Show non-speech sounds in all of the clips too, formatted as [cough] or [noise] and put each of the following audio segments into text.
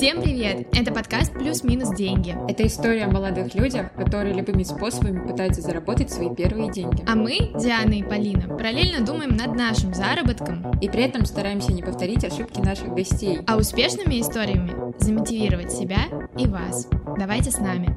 Всем привет! Это подкаст «Плюс-минус деньги». Это история о молодых людях, которые любыми способами пытаются заработать свои первые деньги. А мы, Диана и Полина, параллельно думаем над нашим заработком. И при этом стараемся не повторить ошибки наших гостей. А успешными историями замотивировать себя и вас. Давайте с нами.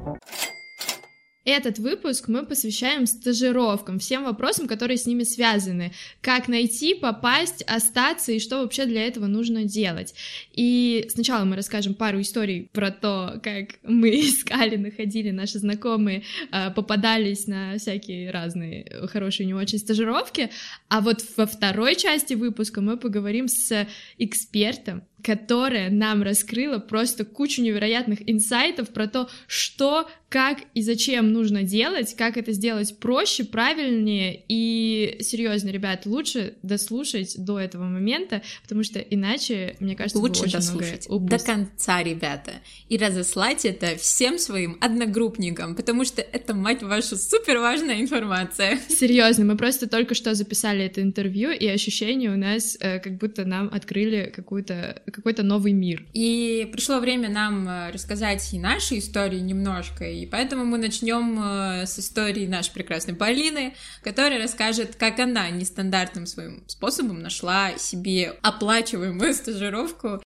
Этот выпуск мы посвящаем стажировкам, всем вопросам, которые с ними связаны. Как найти, попасть, остаться и что вообще для этого нужно делать. И сначала мы расскажем пару историй про то, как мы [laughs] искали, находили наши знакомые, а, попадались на всякие разные хорошие, не очень стажировки. А вот во второй части выпуска мы поговорим с экспертом, которая нам раскрыла просто кучу невероятных инсайтов про то, что, как и зачем нужно делать, как это сделать проще, правильнее. И серьезно, ребят, лучше дослушать до этого момента, потому что иначе, мне кажется, лучше дослушать до конца, ребята, и разослать это всем своим одногруппникам, потому что это, мать вашу, супер важная информация. Серьезно, мы просто только что записали это интервью, и ощущение у нас, э, как будто нам открыли какой-то новый мир. И пришло время нам э, рассказать и наши истории немножко, и поэтому мы начнем э, с истории нашей прекрасной Полины, которая расскажет, как она нестандартным своим способом нашла себе оплачиваемую стажировку.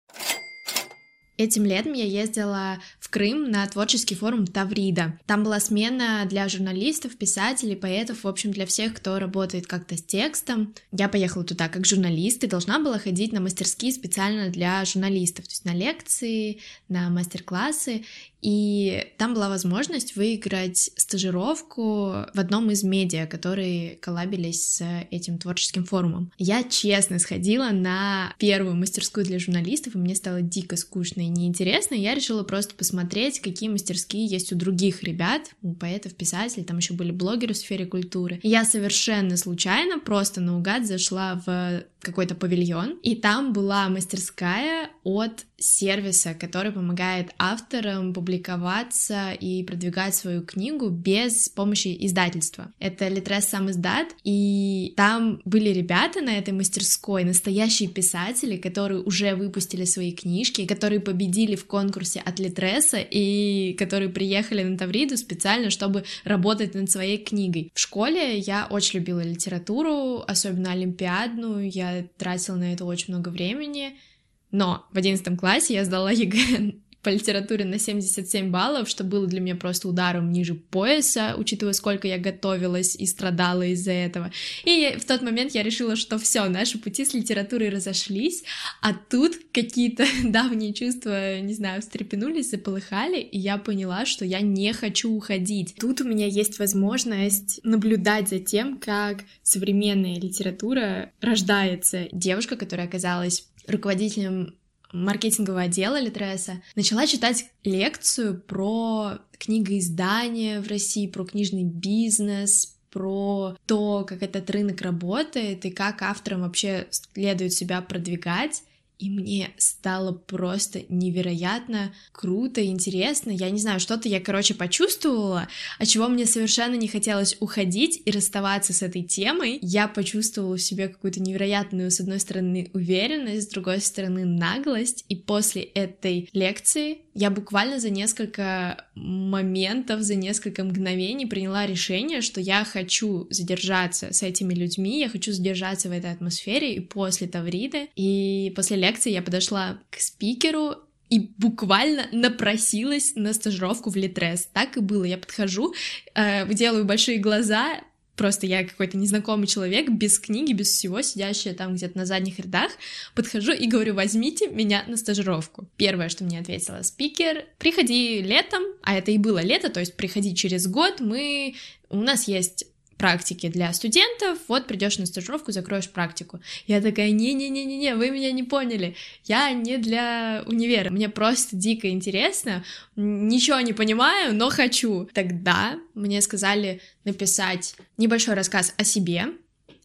Этим летом я ездила в Крым на творческий форум Таврида. Там была смена для журналистов, писателей, поэтов, в общем, для всех, кто работает как-то с текстом. Я поехала туда как журналист и должна была ходить на мастерские специально для журналистов, то есть на лекции, на мастер-классы. И там была возможность выиграть стажировку в одном из медиа, которые коллабились с этим творческим форумом. Я честно сходила на первую мастерскую для журналистов, и мне стало дико скучно и неинтересно. Я решила просто посмотреть, какие мастерские есть у других ребят, у поэтов, писателей, там еще были блогеры в сфере культуры. И я совершенно случайно, просто наугад зашла в какой-то павильон, и там была мастерская от сервиса, который помогает авторам публиковаться и продвигать свою книгу без помощи издательства. Это Литрес сам издат, и там были ребята на этой мастерской, настоящие писатели, которые уже выпустили свои книжки, которые победили в конкурсе от Литреса и которые приехали на Тавриду специально, чтобы работать над своей книгой. В школе я очень любила литературу, особенно олимпиадную, я тратила на это очень много времени, но в 11 классе я сдала ЕГЭ по литературе на 77 баллов, что было для меня просто ударом ниже пояса, учитывая, сколько я готовилась и страдала из-за этого. И в тот момент я решила, что все, наши пути с литературой разошлись, а тут какие-то [laughs] давние чувства, не знаю, встрепенулись, заполыхали, и я поняла, что я не хочу уходить. Тут у меня есть возможность наблюдать за тем, как современная литература рождается. Девушка, которая оказалась руководителем маркетингового отдела Литреса, начала читать лекцию про книгоиздание в России, про книжный бизнес, про то, как этот рынок работает и как авторам вообще следует себя продвигать. И мне стало просто невероятно круто, интересно. Я не знаю, что-то я, короче, почувствовала, от чего мне совершенно не хотелось уходить и расставаться с этой темой. Я почувствовала в себе какую-то невероятную, с одной стороны, уверенность, с другой стороны, наглость. И после этой лекции я буквально за несколько моментов, за несколько мгновений приняла решение, что я хочу задержаться с этими людьми, я хочу задержаться в этой атмосфере и после Тавриды, и после лекции я подошла к спикеру и буквально напросилась на стажировку в Литрес. Так и было. Я подхожу, э, делаю большие глаза, просто я какой-то незнакомый человек, без книги, без всего, сидящая там где-то на задних рядах, подхожу и говорю, возьмите меня на стажировку. Первое, что мне ответила спикер, приходи летом, а это и было лето, то есть приходи через год, мы... У нас есть практики для студентов, вот придешь на стажировку, закроешь практику. Я такая, не-не-не-не-не, вы меня не поняли, я не для универа, мне просто дико интересно, ничего не понимаю, но хочу. Тогда мне сказали написать небольшой рассказ о себе.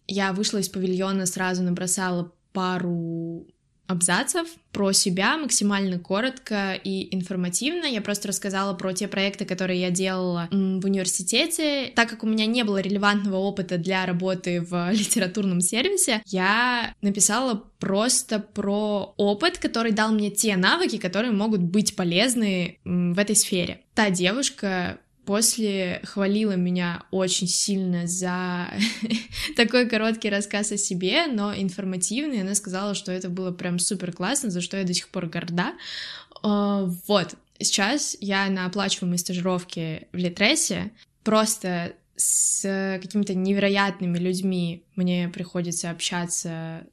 Я вышла из павильона, сразу набросала пару абзацев про себя максимально коротко и информативно. Я просто рассказала про те проекты, которые я делала в университете. Так как у меня не было релевантного опыта для работы в [laughs] литературном сервисе, я написала просто про опыт, который дал мне те навыки, которые могут быть полезны в этой сфере. Та девушка после хвалила меня очень сильно за [laughs] такой короткий рассказ о себе, но информативный. Она сказала, что это было прям супер классно, за что я до сих пор горда. А, вот, сейчас я на оплачиваемой стажировке в Литресе, просто с какими-то невероятными людьми мне приходится общаться,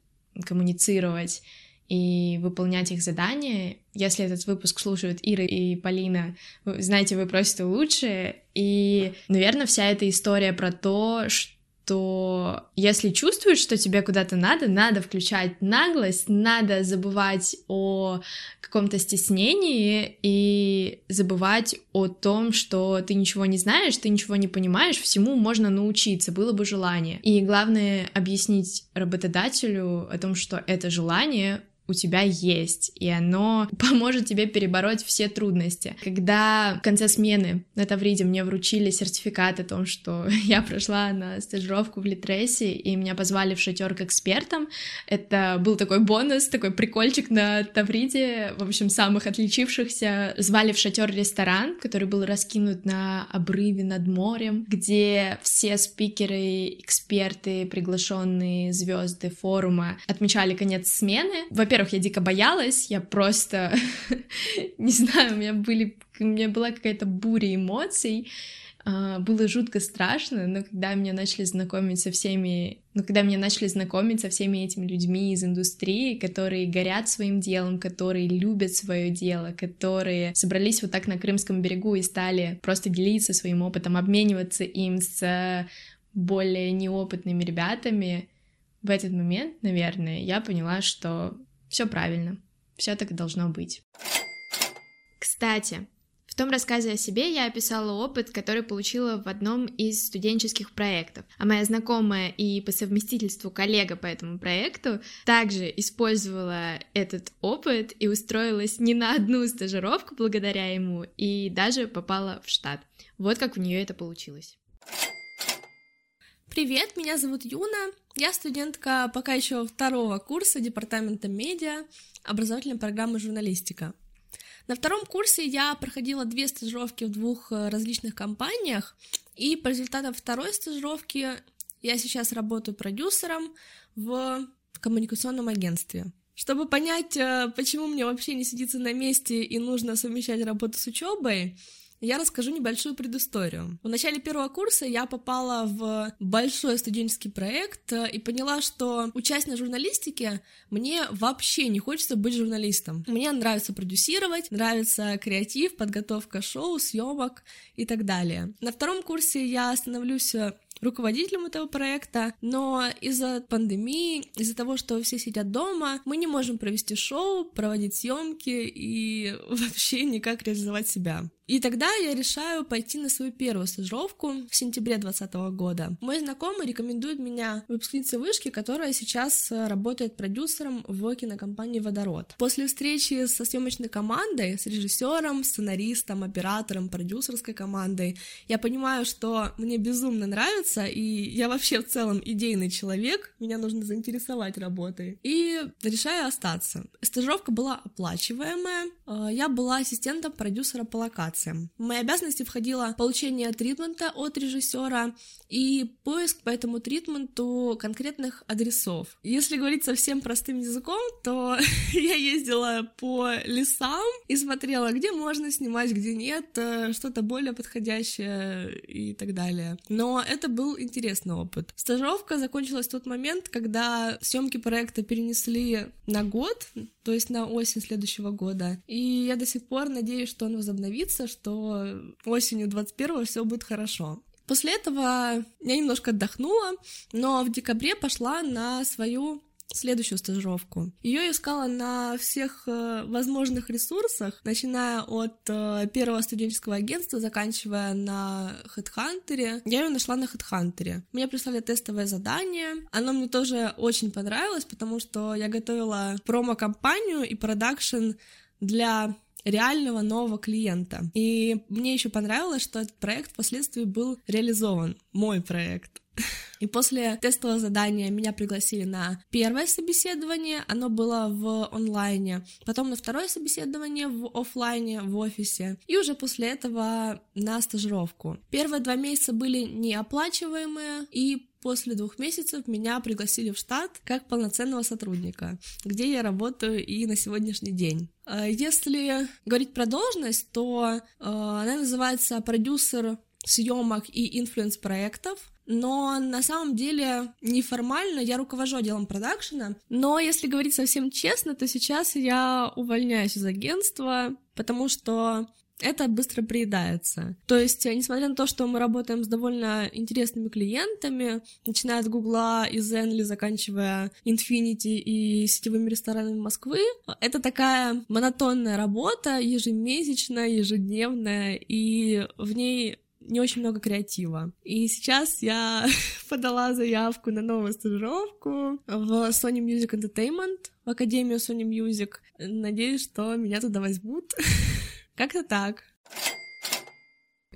коммуницировать, и выполнять их задания. Если этот выпуск слушают Ира и Полина, знаете, вы просто лучшие. И, наверное, вся эта история про то, что если чувствуешь, что тебе куда-то надо, надо включать наглость, надо забывать о каком-то стеснении и забывать о том, что ты ничего не знаешь, ты ничего не понимаешь, всему можно научиться, было бы желание. И главное объяснить работодателю о том, что это желание у тебя есть, и оно [laughs] поможет тебе перебороть все трудности. Когда в конце смены на Тавриде мне вручили сертификат о том, что [laughs] я прошла на стажировку в Литресе, и меня позвали в шатер к экспертам, это был такой бонус, такой прикольчик на Тавриде, в общем, самых отличившихся. Звали в шатер ресторан, который был раскинут на обрыве над морем, где все спикеры, эксперты, приглашенные звезды форума отмечали конец смены. Во-первых, во-первых, я дико боялась, я просто, [laughs] не знаю, у меня были, у меня была какая-то буря эмоций, а, было жутко страшно, но когда меня начали знакомить со всеми, ну, когда меня начали знакомить со всеми этими людьми из индустрии, которые горят своим делом, которые любят свое дело, которые собрались вот так на Крымском берегу и стали просто делиться своим опытом, обмениваться им с более неопытными ребятами, в этот момент, наверное, я поняла, что все правильно. Все так и должно быть. Кстати, в том рассказе о себе я описала опыт, который получила в одном из студенческих проектов. А моя знакомая и по совместительству коллега по этому проекту также использовала этот опыт и устроилась не на одну стажировку благодаря ему и даже попала в штат. Вот как у нее это получилось. Привет, меня зовут Юна. Я студентка пока еще второго курса департамента медиа образовательной программы журналистика. На втором курсе я проходила две стажировки в двух э, различных компаниях, и по результатам второй стажировки я сейчас работаю продюсером в коммуникационном агентстве. Чтобы понять, э, почему мне вообще не сидится на месте и нужно совмещать работу с учебой, я расскажу небольшую предысторию. В начале первого курса я попала в большой студенческий проект э, и поняла, что участие на журналистике мне вообще не хочется быть журналистом. Мне нравится продюсировать, нравится креатив, подготовка шоу, съемок и так далее. На втором курсе я становлюсь э, руководителем этого проекта, но из-за пандемии, из-за того, что все сидят дома, мы не можем провести шоу, проводить съемки и [laughs] вообще никак реализовать себя. И тогда я решаю пойти на свою первую стажировку в сентябре 2020 года. Мой знакомый рекомендует меня выпускнице вышки, которая сейчас э, работает продюсером в кинокомпании «Водород». После встречи со съемочной командой, с режиссером, сценаристом, оператором, продюсерской командой, я понимаю, что мне безумно нравится, и я вообще в целом идейный человек, меня нужно заинтересовать работой. И решаю остаться. Стажировка была оплачиваемая, э, я была ассистентом продюсера по локациям. В мои обязанности входило получение тритмента от режиссера и поиск по этому тритменту конкретных адресов. Если говорить совсем простым языком, то [laughs] я ездила по лесам и смотрела, где можно снимать, где нет, э, что-то более подходящее и так далее. Но это был интересный опыт. Стажировка закончилась в тот момент, когда съемки проекта перенесли на год, то есть на осень следующего года. И я до сих пор надеюсь, что он возобновится, что осенью 21-го все будет хорошо. После этого я немножко отдохнула, но в декабре пошла на свою следующую стажировку. Ее искала на всех э, возможных ресурсах, начиная от э, первого студенческого агентства, заканчивая на HeadHunter. Я ее нашла на HeadHunter. Мне прислали тестовое задание. Оно мне тоже очень понравилось, потому что я готовила промо-компанию и продакшн для реального нового клиента. И мне еще понравилось, что этот проект впоследствии был реализован. Мой проект. И после тестового задания меня пригласили на первое собеседование, оно было в онлайне, потом на второе собеседование в офлайне, в офисе, и уже после этого на стажировку. Первые два месяца были неоплачиваемые, и после двух месяцев меня пригласили в штат как полноценного сотрудника, где я работаю и на сегодняшний день. А если говорить про должность, то э, она называется продюсер съемок и influence проектов но на самом деле неформально я руковожу отделом продакшена, но если говорить совсем честно, то сейчас я увольняюсь из агентства, потому что это быстро приедается. То есть, несмотря на то, что мы работаем с довольно интересными клиентами, начиная от Гугла и Zenly, заканчивая Infinity и сетевыми ресторанами Москвы, это такая монотонная работа, ежемесячная, ежедневная, и в ней не очень много креатива. И сейчас я [laughs] подала заявку на новую стажировку в Sony Music Entertainment, в Академию Sony Music. Надеюсь, что меня туда возьмут. [laughs] Как-то так.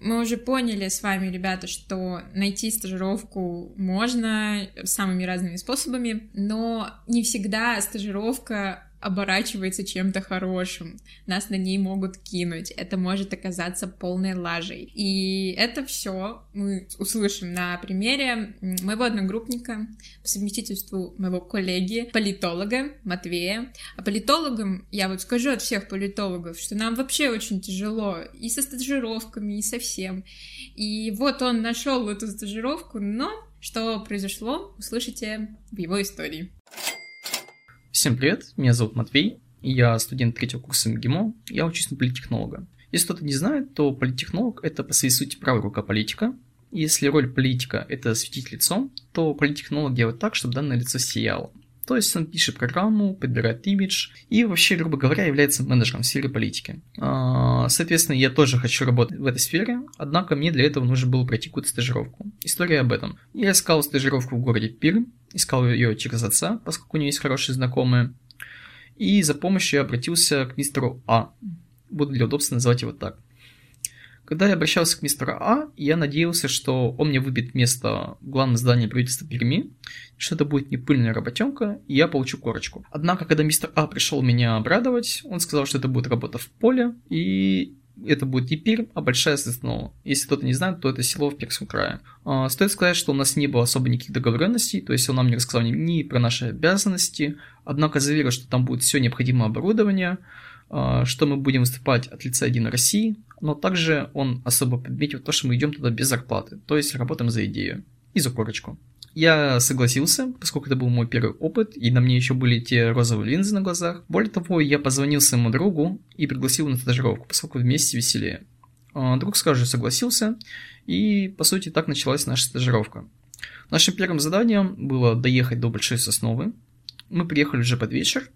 Мы уже поняли с вами, ребята, что найти стажировку можно самыми разными способами, но не всегда стажировка оборачивается чем-то хорошим. Нас на ней могут кинуть. Это может оказаться полной лажей. И это все мы услышим на примере моего одногруппника, по совместительству моего коллеги, политолога Матвея. А политологам, я вот скажу от всех политологов, что нам вообще очень тяжело и со стажировками, и со всем. И вот он нашел эту стажировку, но что произошло, услышите в его истории. Всем привет, меня зовут Матвей, я студент третьего курса МГИМО, я учусь на политтехнолога. Если кто-то не знает, то политтехнолог – это по своей сути правая рука политика. Если роль политика – это светить лицом, то политтехнолог делает так, чтобы данное лицо сияло. То есть он пишет программу, подбирает имидж и вообще, грубо говоря, является менеджером в сфере политики. А, соответственно, я тоже хочу работать в этой сфере, однако мне для этого нужно было пройти какую-то стажировку. История об этом. Я искал стажировку в городе Пирм, искал ее через отца, поскольку у нее есть хорошие знакомые. И за помощью я обратился к мистеру А. Буду для удобства называть его так. Когда я обращался к мистеру А, я надеялся, что он мне выбит место в главном здании правительства Перми, что это будет не пыльная работенка, и я получу корочку. Однако, когда мистер А пришел меня обрадовать, он сказал, что это будет работа в поле, и это будет не Пермь, а Большая Сосновка. Если кто-то не знает, то это село в Пермском крае. А, стоит сказать, что у нас не было особо никаких договоренностей, то есть он нам не рассказал ни, ни про наши обязанности, однако заверил, что там будет все необходимое оборудование, а, что мы будем выступать от лица Единой России, но также он особо подметил то, что мы идем туда без зарплаты, то есть работаем за идею и за корочку. Я согласился, поскольку это был мой первый опыт, и на мне еще были те розовые линзы на глазах. Более того, я позвонил своему другу и пригласил на стажировку, поскольку вместе веселее. А, друг же согласился, и по сути так началась наша стажировка. Нашим первым заданием было доехать до Большой Сосновы. Мы приехали уже под вечер,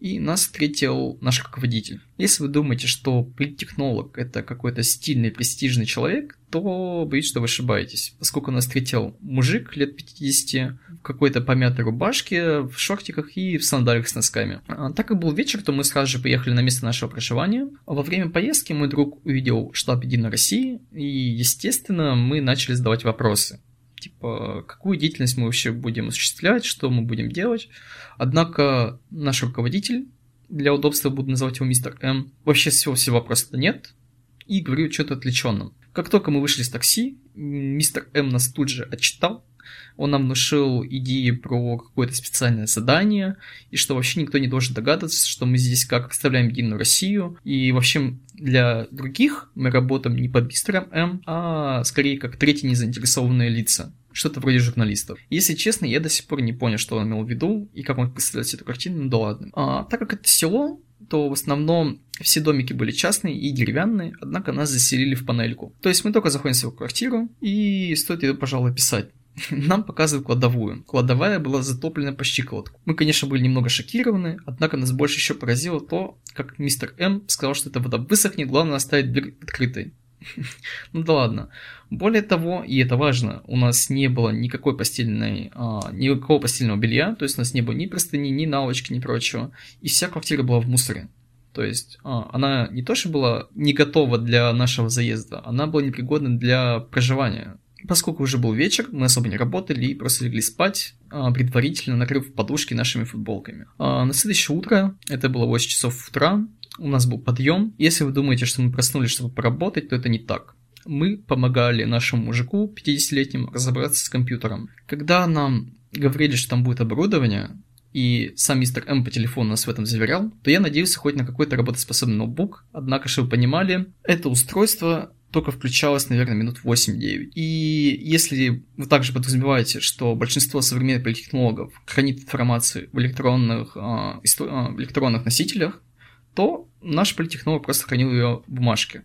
и нас встретил наш руководитель. Если вы думаете, что политтехнолог это какой-то стильный, престижный человек, то боюсь, что вы ошибаетесь, поскольку нас встретил мужик лет 50 в какой-то помятой рубашке, в шортиках и в сандалиях с носками. А, так как был вечер, то мы сразу же поехали на место нашего проживания. Во время поездки мой друг увидел штаб Единой России, и, естественно, мы начали задавать вопросы типа, какую деятельность мы вообще будем осуществлять, что мы будем делать. Однако наш руководитель, для удобства буду называть его мистер М, вообще всего-всего просто нет, и говорю что-то отвлеченном. Как только мы вышли из такси, мистер М нас тут же отчитал, он нам внушил идеи про какое-то специальное задание, и что вообще никто не должен догадываться, что мы здесь как представляем Единую Россию, и вообще для других мы работаем не под мистером М, а скорее как третьи незаинтересованные лица что-то вроде журналистов. Если честно, я до сих пор не понял, что он имел в виду и как он представляет эту картину, ну да ладно. А, так как это село, то в основном все домики были частные и деревянные, однако нас заселили в панельку. То есть мы только заходим в свою квартиру, и стоит ее, пожалуй, писать [laughs] нам показывают кладовую. Кладовая была затоплена по щиколотку. Мы, конечно, были немного шокированы, однако нас больше еще поразило то, как мистер М сказал, что эта вода высохнет, главное оставить дверь открытой. [laughs] Ну да ладно. Более того, и это важно, у нас не было никакой постельной, а, никакого постельного белья, то есть у нас не было ни простыни, ни наволочки, ни прочего. И вся квартира была в мусоре. То есть а, она не то, что была не готова для нашего заезда, она была непригодна для проживания. Поскольку уже был вечер, мы особо не работали и просто легли спать, а, предварительно накрыв подушки нашими футболками. А на следующее утро, это было 8 часов утра, у нас был подъем. Если вы думаете, что мы проснулись, чтобы поработать, то это не так. Мы помогали нашему мужику 50-летнему разобраться с компьютером. Когда нам говорили, что там будет оборудование, и сам мистер М по телефону нас в этом заверял, то я надеялся хоть на какой-то работоспособный ноутбук, однако, чтобы вы понимали, это устройство только включалось, наверное, минут 8-9. И если вы также подразумеваете, что большинство современных политтехнологов хранит информацию в электронных, э, исто- э, электронных носителях, то наш политтехнолог просто хранил ее в бумажке.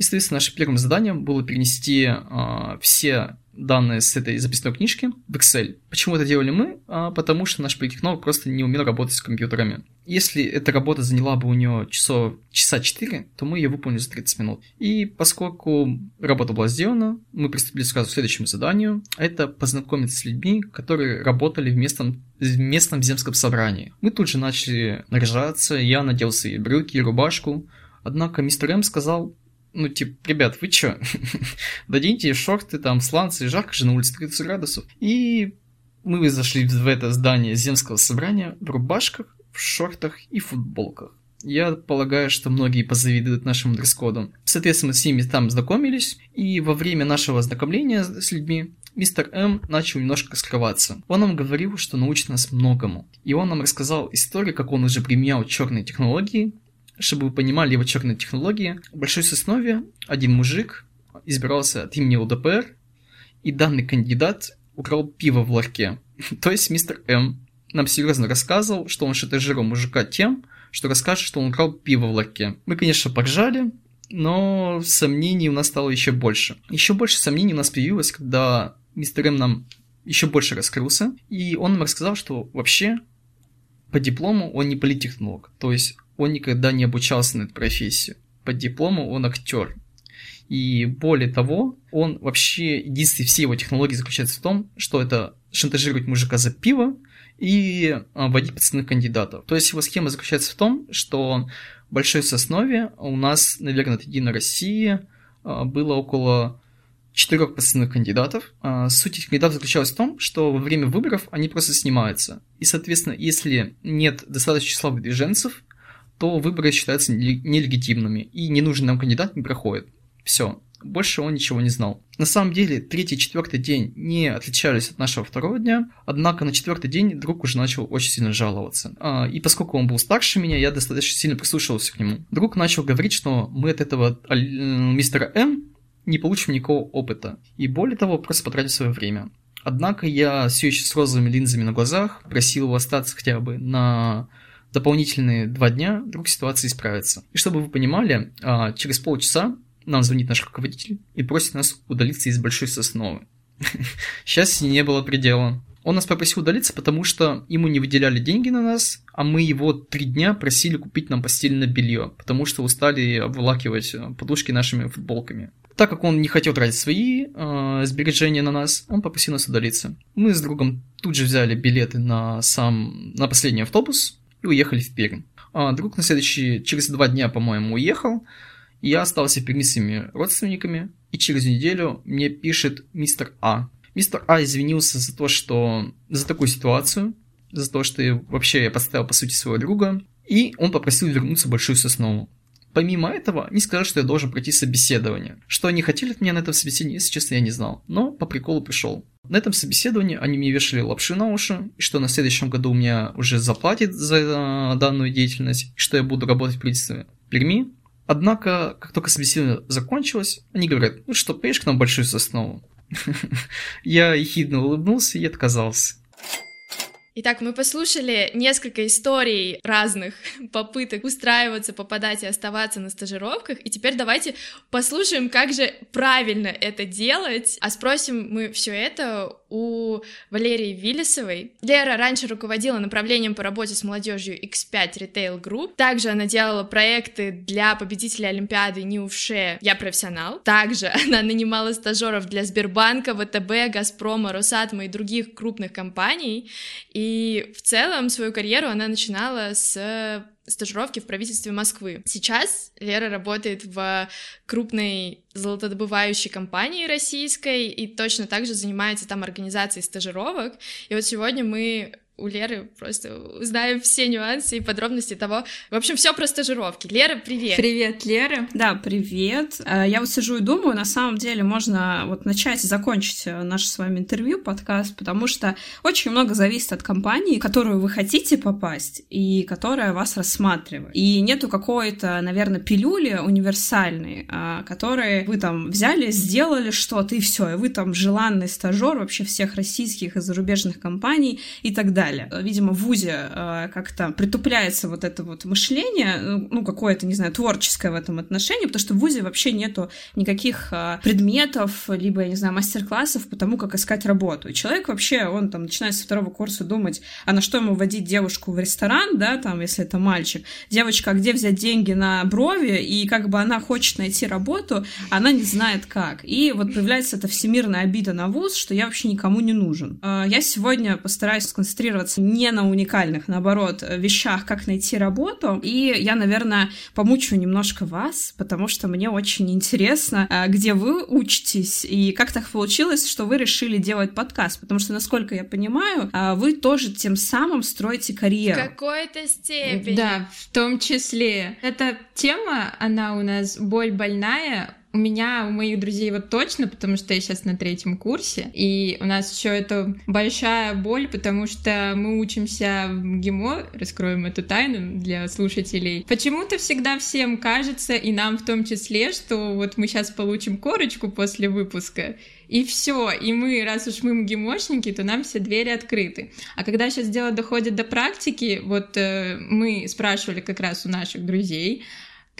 И, соответственно, нашим первым заданием было перенести э, все данные с этой записной книжки в Excel. Почему это делали мы? А, потому что наш политтехнолог просто не умел работать с компьютерами. Если эта работа заняла бы у него часов, часа 4, то мы ее выполнили за 30 минут. И поскольку работа была сделана, мы приступили сразу к следующему заданию. Это познакомиться с людьми, которые работали в местном, в местном земском собрании. Мы тут же начали наряжаться, я надел свои брюки и рубашку. Однако мистер М сказал, ну, типа, ребят, вы чё? [laughs] Дадите шорты, там, сланцы, жарко же на улице 30 градусов. И мы зашли в это здание земского собрания в рубашках, в шортах и футболках. Я полагаю, что многие позавидуют нашему дресс-коду. Соответственно, с ними там знакомились, и во время нашего знакомления с людьми мистер М начал немножко скрываться. Он нам говорил, что научит нас многому. И он нам рассказал историю, как он уже применял черные технологии, чтобы вы понимали его черные технологии, в Большой Соснове один мужик избирался от имени ЛДПР, и данный кандидат украл пиво в ларьке. [laughs] То есть мистер М нам серьезно рассказывал, что он шантажировал мужика тем, что расскажет, что он украл пиво в ларьке. Мы, конечно, поржали, но сомнений у нас стало еще больше. Еще больше сомнений у нас появилось, когда мистер М нам еще больше раскрылся, и он нам рассказал, что вообще по диплому он не политтехнолог, то есть он никогда не обучался на эту профессию. По диплому он актер. И более того, он вообще, единственные все его технологии заключаются в том, что это шантажировать мужика за пиво и а, вводить подставных кандидатов. То есть его схема заключается в том, что Большой Соснове у нас, наверное, от Единой России а, было около четырех подставных кандидатов. А, суть этих кандидатов заключалась в том, что во время выборов они просто снимаются. И, соответственно, если нет достаточного числа выдвиженцев, то выборы считаются нелегитимными, и ненужный нам кандидат не проходит. Все. Больше он ничего не знал. На самом деле, третий и четвертый день не отличались от нашего второго дня, однако на четвертый день друг уже начал очень сильно жаловаться. А, и поскольку он был старше меня, я достаточно сильно прислушивался к нему. Друг начал говорить, что мы от этого мистера М не получим никакого опыта. И более того, просто потратим свое время. Однако я все еще с розовыми линзами на глазах просил его остаться хотя бы на дополнительные два дня, вдруг ситуация исправится. И чтобы вы понимали, а, через полчаса нам звонит наш руководитель и просит нас удалиться из большой сосновы. [laughs] Счастья не было предела. Он нас попросил удалиться, потому что ему не выделяли деньги на нас, а мы его три дня просили купить нам постельное белье, потому что устали обволакивать э, подушки нашими футболками. Так как он не хотел тратить свои э, сбережения на нас, он попросил нас удалиться. Мы с другом тут же взяли билеты на сам на последний автобус, и уехали в Пермь. А друг на следующий, через два дня, по-моему, уехал, я остался в Перми с своими родственниками, и через неделю мне пишет мистер А. Мистер А извинился за то, что... за такую ситуацию, за то, что вообще я подставил, по сути, своего друга, и он попросил вернуться в Большую Соснову. Помимо этого, они сказали, что я должен пройти собеседование. Что они хотели от меня на этом собеседовании, если честно, я не знал. Но по приколу пришел. На этом собеседовании они мне вешали лапши на уши, и что на следующем году у меня уже заплатят за э, данную деятельность, и что я буду работать в правительстве Перми. Однако, как только собеседование закончилось, они говорят, ну что, поедешь к нам большую соснову? [laughs] Я ехидно улыбнулся и отказался. Итак, мы послушали несколько историй разных [laughs] попыток устраиваться, попадать и оставаться на стажировках, и теперь давайте послушаем, как же правильно это делать, а спросим мы все это у Валерии Виллисовой. Лера раньше руководила направлением по работе с молодежью X5 Retail Group. Также она делала проекты для победителя Олимпиады Ниувше «Я профессионал». Также [laughs] она нанимала стажеров для Сбербанка, ВТБ, Газпрома, Росатома и других крупных компаний. И в целом свою карьеру она начинала с стажировки в правительстве Москвы. Сейчас Лера работает в крупной золотодобывающей компании российской и точно так же занимается там организацией стажировок. И вот сегодня мы у Леры просто узнаем все нюансы и подробности того. В общем, все про стажировки. Лера, привет! Привет, Лера! Да, привет! Э, я вот сижу и думаю, на самом деле можно вот начать и закончить э, наше с вами интервью, подкаст, потому что очень много зависит от компании, в которую вы хотите попасть и которая вас рассматривает. И нету какой-то, наверное, пилюли универсальной, э, которые вы там взяли, сделали что-то, и все, и вы там желанный стажер вообще всех российских и зарубежных компаний и так далее далее. Видимо, в ВУЗе э, как-то притупляется вот это вот мышление, ну, ну, какое-то, не знаю, творческое в этом отношении, потому что в ВУЗе вообще нету никаких э, предметов, либо, я не знаю, мастер-классов по тому, как искать работу. И человек вообще, он там начинает со второго курса думать, а на что ему водить девушку в ресторан, да, там, если это мальчик. Девочка, а где взять деньги на брови, и как бы она хочет найти работу, она не знает как. И вот появляется эта всемирная обида на ВУЗ, что я вообще никому не нужен. Э, я сегодня постараюсь сконцентрироваться концентрироваться не на уникальных, наоборот, вещах, как найти работу. И я, наверное, помучу немножко вас, потому что мне очень интересно, а, где вы учитесь и как так получилось, что вы решили делать подкаст. Потому что, насколько я понимаю, а, вы тоже тем самым строите карьеру. В какой-то степени. Да, в том числе. Эта тема, она у нас боль больная, у меня, у моих друзей вот точно, потому что я сейчас на третьем курсе, и у нас еще это большая боль, потому что мы учимся в ГИМО, раскроем эту тайну для слушателей. Почему-то всегда всем кажется, и нам в том числе, что вот мы сейчас получим корочку после выпуска, и все. И мы, раз уж мы МГИМОшники, то нам все двери открыты. А когда сейчас дело доходит до практики, вот э, мы спрашивали как раз у наших друзей,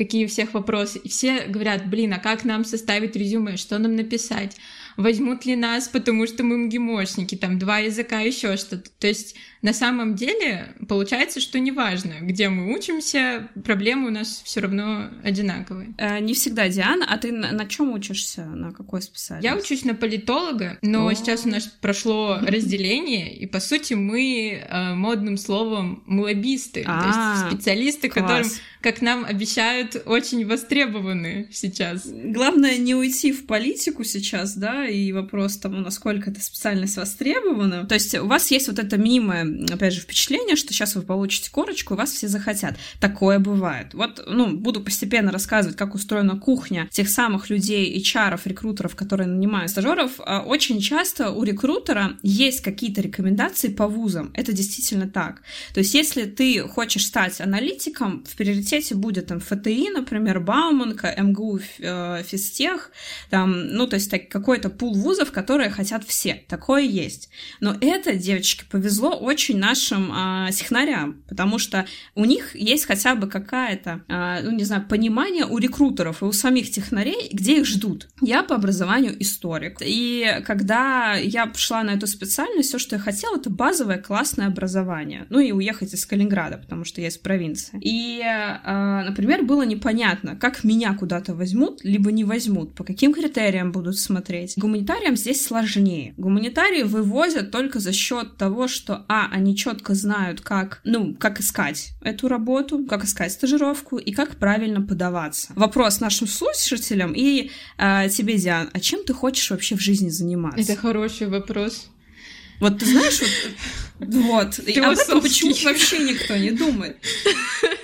какие у всех вопросы. И все говорят, блин, а как нам составить резюме, что нам написать? Возьмут ли нас, потому что мы МГИМОшники, там два языка, еще что-то. То есть на самом деле получается, что неважно, где мы учимся, проблемы у нас все равно одинаковые. Э, не всегда, Диана. А ты на, на чем учишься? На какой специальности? Я учусь на политолога, но О. сейчас у нас прошло [laughs] разделение, и по сути мы э, модным словом мы лоббисты, то есть а, специалисты, которым, как нам обещают, очень востребованы сейчас. Главное не уйти в политику сейчас, да, и вопрос тому, насколько эта специальность востребована. То есть у вас есть вот это мнимое опять же, впечатление, что сейчас вы получите корочку, и вас все захотят. Такое бывает. Вот, ну, буду постепенно рассказывать, как устроена кухня тех самых людей, HR, рекрутеров, которые нанимают стажеров. А, очень часто у рекрутера есть какие-то рекомендации по вузам. Это действительно так. То есть, если ты хочешь стать аналитиком, в приоритете будет там ФТИ, например, Бауманка, МГУ, э, Физтех, там, ну, то есть так, какой-то пул вузов, которые хотят все. Такое есть. Но это, девочки, повезло очень нашим а, технарям, потому что у них есть хотя бы какая-то, а, ну, не знаю, понимание у рекрутеров и у самих технарей, где их ждут. Я по образованию историк, и когда я пришла на эту специальность, все, что я хотела, это базовое классное образование, ну и уехать из Калининграда, потому что я из провинции. И, а, например, было непонятно, как меня куда-то возьмут, либо не возьмут, по каким критериям будут смотреть. Гуманитариям здесь сложнее. Гуманитарии вывозят только за счет того, что, а, они четко знают, как, ну, как искать эту работу, как искать стажировку и как правильно подаваться. Вопрос нашим слушателям и э, тебе, Диан, а чем ты хочешь вообще в жизни заниматься? Это хороший вопрос. Вот ты знаешь, вот, вот. об этом почему вообще никто не думает.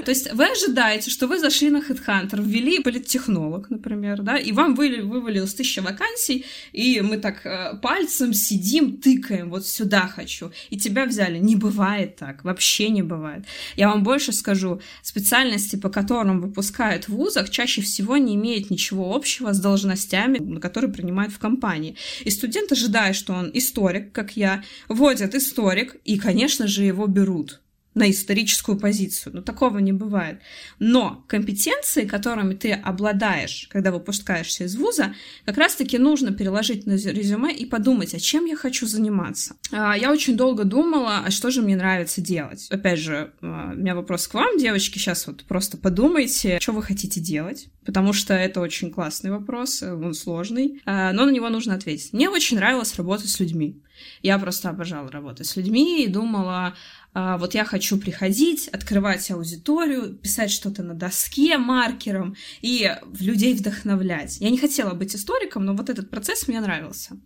то есть вы ожидаете, что вы зашли на HeadHunter, ввели политтехнолог, например, да, и вам вы, вывалилось тысяча вакансий, и мы так э, пальцем сидим, тыкаем, вот сюда хочу, и тебя взяли. Не бывает так, вообще не бывает. Я вам больше скажу, специальности, по которым выпускают в вузах, чаще всего не имеют ничего общего с должностями, на которые принимают в компании. И студент ожидает, что он историк, как я, вводят историк, и, конечно же, его берут на историческую позицию. Но такого не бывает. Но компетенции, которыми ты обладаешь, когда выпускаешься из вуза, как раз-таки нужно переложить на резюме и подумать, а чем я хочу заниматься. А, я очень долго думала, а что же мне нравится делать. Опять же, а, у меня вопрос к вам, девочки, сейчас вот просто подумайте, что вы хотите делать, потому что это очень классный вопрос, он сложный, а, но на него нужно ответить. Мне очень нравилось работать с людьми. Я просто обожала работать с людьми и думала, вот я хочу приходить, открывать аудиторию, писать что-то на доске маркером и людей вдохновлять. Я не хотела быть историком, но вот этот процесс мне нравился.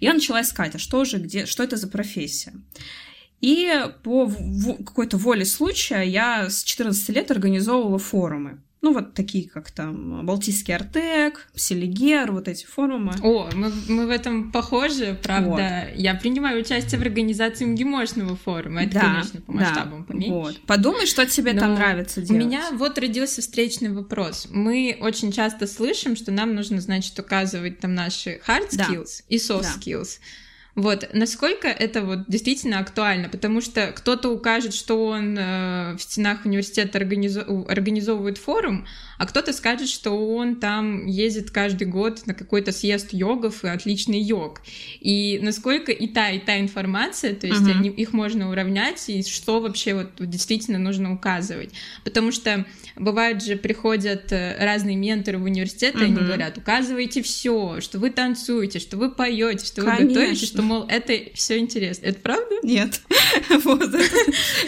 Я начала искать, а что же, где, что это за профессия? И по какой-то воле случая я с 14 лет организовывала форумы. Ну, вот такие, как там Балтийский Артек, Селигер, вот эти форумы. О, мы, мы в этом похожи, правда. Вот. Я принимаю участие в организации МГИМОшного форума. Это, да, конечно, по масштабам да, поменьше. Вот. Подумай, что тебе Но там нравится делать. У меня вот родился встречный вопрос. Мы очень часто слышим, что нам нужно, значит, указывать там наши hard skills да. и soft да. skills. Вот, насколько это вот действительно актуально, потому что кто-то укажет, что он э, в стенах университета организо- организовывает форум, а кто-то скажет, что он там ездит каждый год на какой-то съезд йогов и отличный йог. И насколько и та, и та информация, то есть uh-huh. они, их можно уравнять, и что вообще вот действительно нужно указывать. Потому что бывает же, приходят э, разные менторы в университет, uh-huh. и они говорят, указывайте все, что вы танцуете, что вы поете, что Конечно. вы готовите, что, мол, это все интересно. Это правда? Нет. [laughs] Вот,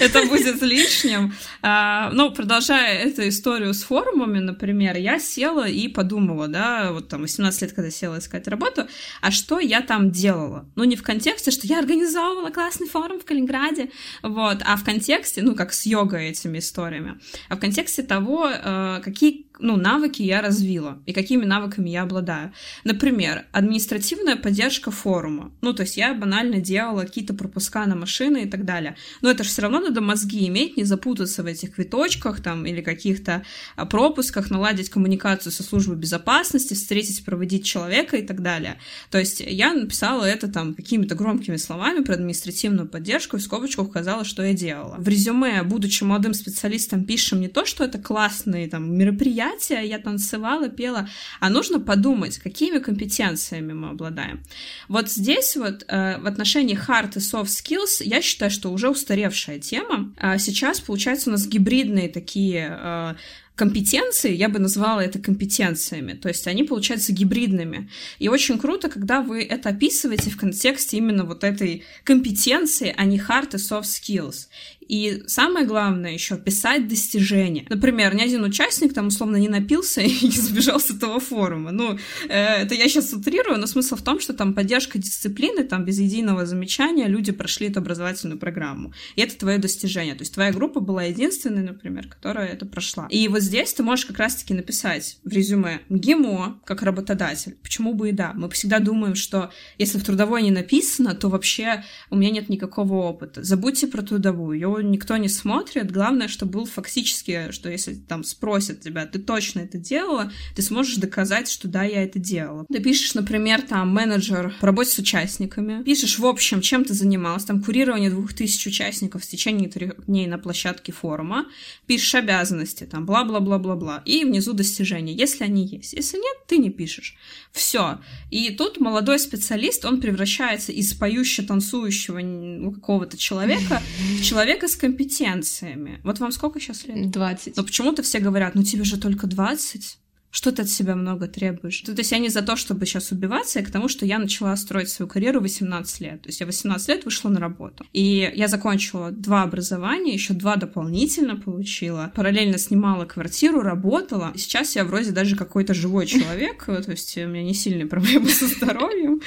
это будет лишним. А, ну, продолжая эту историю с форумами, например, я села и подумала, да, вот там 18 лет, когда села искать работу, а что я там делала? Ну, не в контексте, что я организовывала классный форум в Калининграде, вот, а в контексте, ну, как с йогой этими историями, а в контексте того, э, какие ну, навыки я развила и какими навыками я обладаю. Например, административная поддержка форума. Ну, то есть я банально делала какие-то пропуска на машины и так далее. Но это же все равно надо мозги иметь, не запутаться в этих квиточках там или каких-то а, пропусках, наладить коммуникацию со службой безопасности, встретить, проводить человека и так далее. То есть я написала это там какими-то громкими словами про административную поддержку и в скобочках указала, что я делала. В резюме, будучи молодым специалистом, пишем не то, что это классные там мероприятия, мероприятия, я танцевала, пела, а нужно подумать, какими компетенциями мы обладаем. Вот здесь вот э, в отношении hard и soft skills я считаю, что уже устаревшая тема. А сейчас, получается, у нас гибридные такие э, компетенции, я бы назвала это компетенциями, то есть они получаются гибридными. И очень круто, когда вы это описываете в контексте именно вот этой компетенции, а не hard и soft skills. И самое главное еще писать достижения. Например, ни один участник там условно не напился [laughs] и не сбежал с этого форума. Ну, э, это я сейчас утрирую, но смысл в том, что там поддержка дисциплины, там без единого замечания люди прошли эту образовательную программу. И это твое достижение. То есть твоя группа была единственной, например, которая это прошла. И вот здесь ты можешь как раз-таки написать в резюме ГИМО как работодатель. Почему бы и да? Мы всегда думаем, что если в трудовой не написано, то вообще у меня нет никакого опыта. Забудьте про трудовую, никто не смотрит. Главное, что был фактически, что если там спросят тебя, ты точно это делала, ты сможешь доказать, что да, я это делала. Ты пишешь, например, там, менеджер по работе с участниками, пишешь, в общем, чем ты занималась, там, курирование двух тысяч участников в течение трех дней на площадке форума, пишешь обязанности, там, бла-бла-бла-бла-бла, и внизу достижения, если они есть. Если нет, ты не пишешь. Все. И тут молодой специалист, он превращается из поющего-танцующего ну, какого-то человека в человека с компетенциями. Вот вам сколько сейчас лет? 20. Но почему-то все говорят, ну тебе же только 20. Что ты от себя много требуешь? То есть я не за то, чтобы сейчас убиваться, я к тому, что я начала строить свою карьеру в 18 лет. То есть я 18 лет вышла на работу. И я закончила два образования, еще два дополнительно получила. Параллельно снимала квартиру, работала. Сейчас я вроде даже какой-то живой человек. То есть у меня не сильные [laughs] проблемы со здоровьем.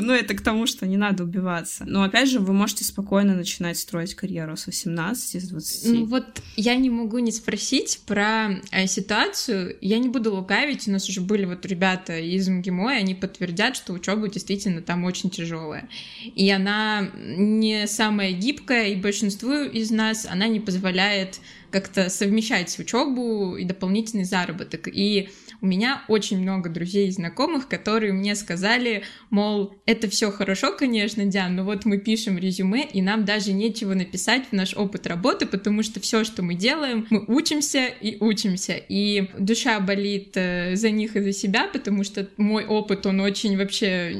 Но это к тому, что не надо убиваться. Но опять же, вы можете спокойно начинать строить карьеру с 18, с 20. Ну вот я не могу не спросить про э, ситуацию. Я не буду лукавить, у нас уже были вот ребята из МГИМО, и они подтвердят, что учеба действительно там очень тяжелая. И она не самая гибкая, и большинству из нас она не позволяет как-то совмещать учебу и дополнительный заработок. И у меня очень много друзей и знакомых, которые мне сказали, мол, это все хорошо, конечно, Диан, но вот мы пишем резюме, и нам даже нечего написать в наш опыт работы, потому что все, что мы делаем, мы учимся и учимся. И душа болит э, за них и за себя, потому что мой опыт, он очень вообще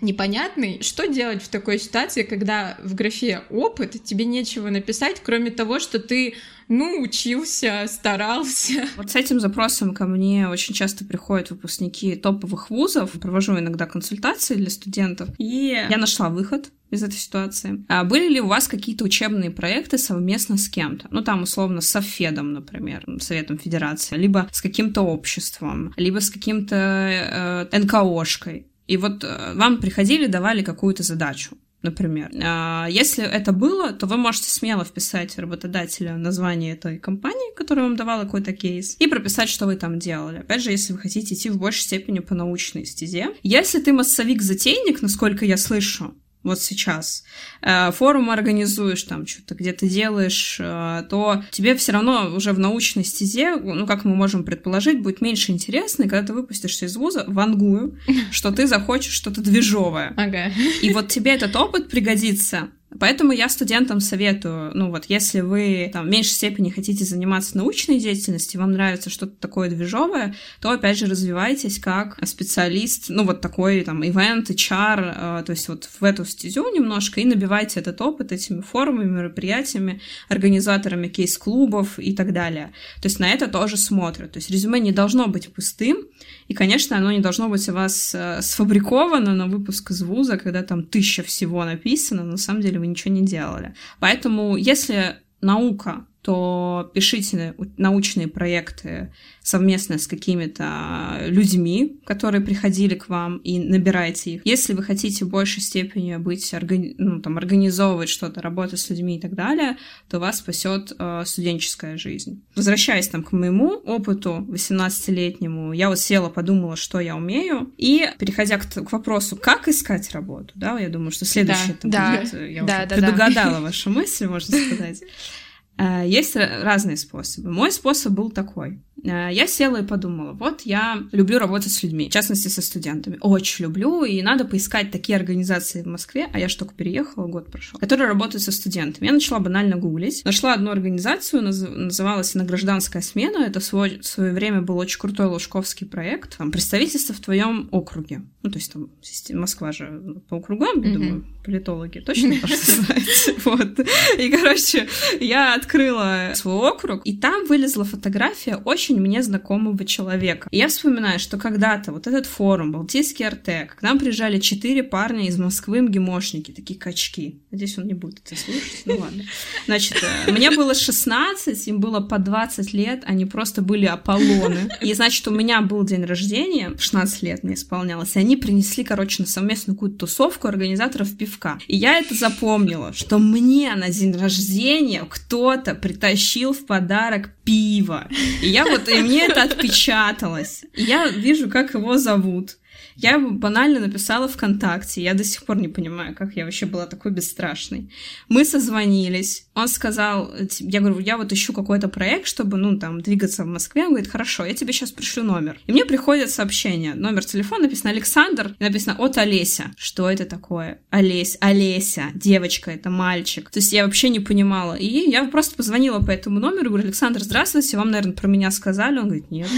непонятный. Что делать в такой ситуации, когда в графе опыт тебе нечего написать, кроме того, что ты ну, учился, старался. Вот с этим запросом ко мне очень часто приходят выпускники топовых вузов. Провожу иногда консультации для студентов. И я нашла выход из этой ситуации. А были ли у вас какие-то учебные проекты совместно с кем-то? Ну, там, условно, с Софедом, например, Советом Федерации, либо с каким-то обществом, либо с каким-то э, НКОшкой. И вот э, вам приходили, давали какую-то задачу например. А, если это было, то вы можете смело вписать работодателя название этой компании, которая вам давала какой-то кейс, и прописать, что вы там делали. Опять же, если вы хотите идти в большей степени по научной стезе. Если ты массовик-затейник, насколько я слышу, вот сейчас, э, форум организуешь, там что-то где-то делаешь, э, то тебе все равно уже в научной стезе, ну, как мы можем предположить, будет меньше интересно, и когда ты выпустишься из вуза, вангую, [laughs] что ты захочешь что-то движовое. Ага. И вот тебе этот опыт пригодится Поэтому я студентам советую, ну вот, если вы там в меньшей степени хотите заниматься научной деятельностью, вам нравится что-то такое движовое, то, опять же, развивайтесь как специалист, ну вот такой там ивент, HR, э, то есть вот в эту стезю немножко и набивайте этот опыт этими форумами, мероприятиями, организаторами кейс-клубов и так далее. То есть на это тоже смотрят. То есть резюме не должно быть пустым, и, конечно, оно не должно быть у вас э, сфабриковано на выпуск из вуза, когда там тысяча всего написано, но на самом деле вы ничего не делали. Поэтому, если наука то пишите научные проекты совместно с какими-то людьми, которые приходили к вам, и набирайте их. Если вы хотите в большей степени быть, органи... ну, там, организовывать что-то, работать с людьми и так далее, то вас спасет э, студенческая жизнь. Возвращаясь там к моему опыту 18-летнему, я вот села, подумала, что я умею, и переходя к, к вопросу, как искать работу, да, я думаю, что следующее да, будет, да, я да, уже да, предугадала да. вашу мысль, можно сказать. [laughs] Э, есть разные способы. Мой способ был такой. Э, я села и подумала, вот я люблю работать с людьми, в частности со студентами. Очень люблю, и надо поискать такие организации в Москве, а я же только переехала, год прошел, которые работают со студентами. Я начала банально гуглить. Нашла одну организацию, называлась она «Гражданская смена». Это в свое, в свое время был очень крутой лужковский проект. Там представительство в твоем округе. Ну, то есть там Москва же по округам, я mm-hmm. думаю, политологи точно [laughs] знаете. Вот. И, короче, я открыла свой округ, и там вылезла фотография очень мне знакомого человека. И я вспоминаю, что когда-то вот этот форум, Балтийский РТ, к нам приезжали четыре парня из Москвы, МГИМОшники, такие качки. Надеюсь, он не будет это слушать, ну ладно. Значит, э, мне было 16, им было по 20 лет, они просто были Аполлоны. И, значит, у меня был день рождения, 16 лет мне исполнялось, и они принесли, короче, на совместную какую-то тусовку организаторов пивка. И я это запомнила, что мне на день рождения кто-то притащил в подарок пиво. И я вот, и мне это отпечаталось. И я вижу, как его зовут. Я банально написала ВКонтакте. Я до сих пор не понимаю, как я вообще была такой бесстрашной. Мы созвонились. Он сказал, я говорю, я вот ищу какой-то проект, чтобы, ну, там, двигаться в Москве. Он говорит, хорошо, я тебе сейчас пришлю номер. И мне приходит сообщение. Номер телефона написано Александр, и написано от Олеся. Что это такое? Олесь, Олеся, девочка, это мальчик. То есть я вообще не понимала. И я просто позвонила по этому номеру, говорю, Александр, здравствуйте, вам, наверное, про меня сказали. Он говорит, нет.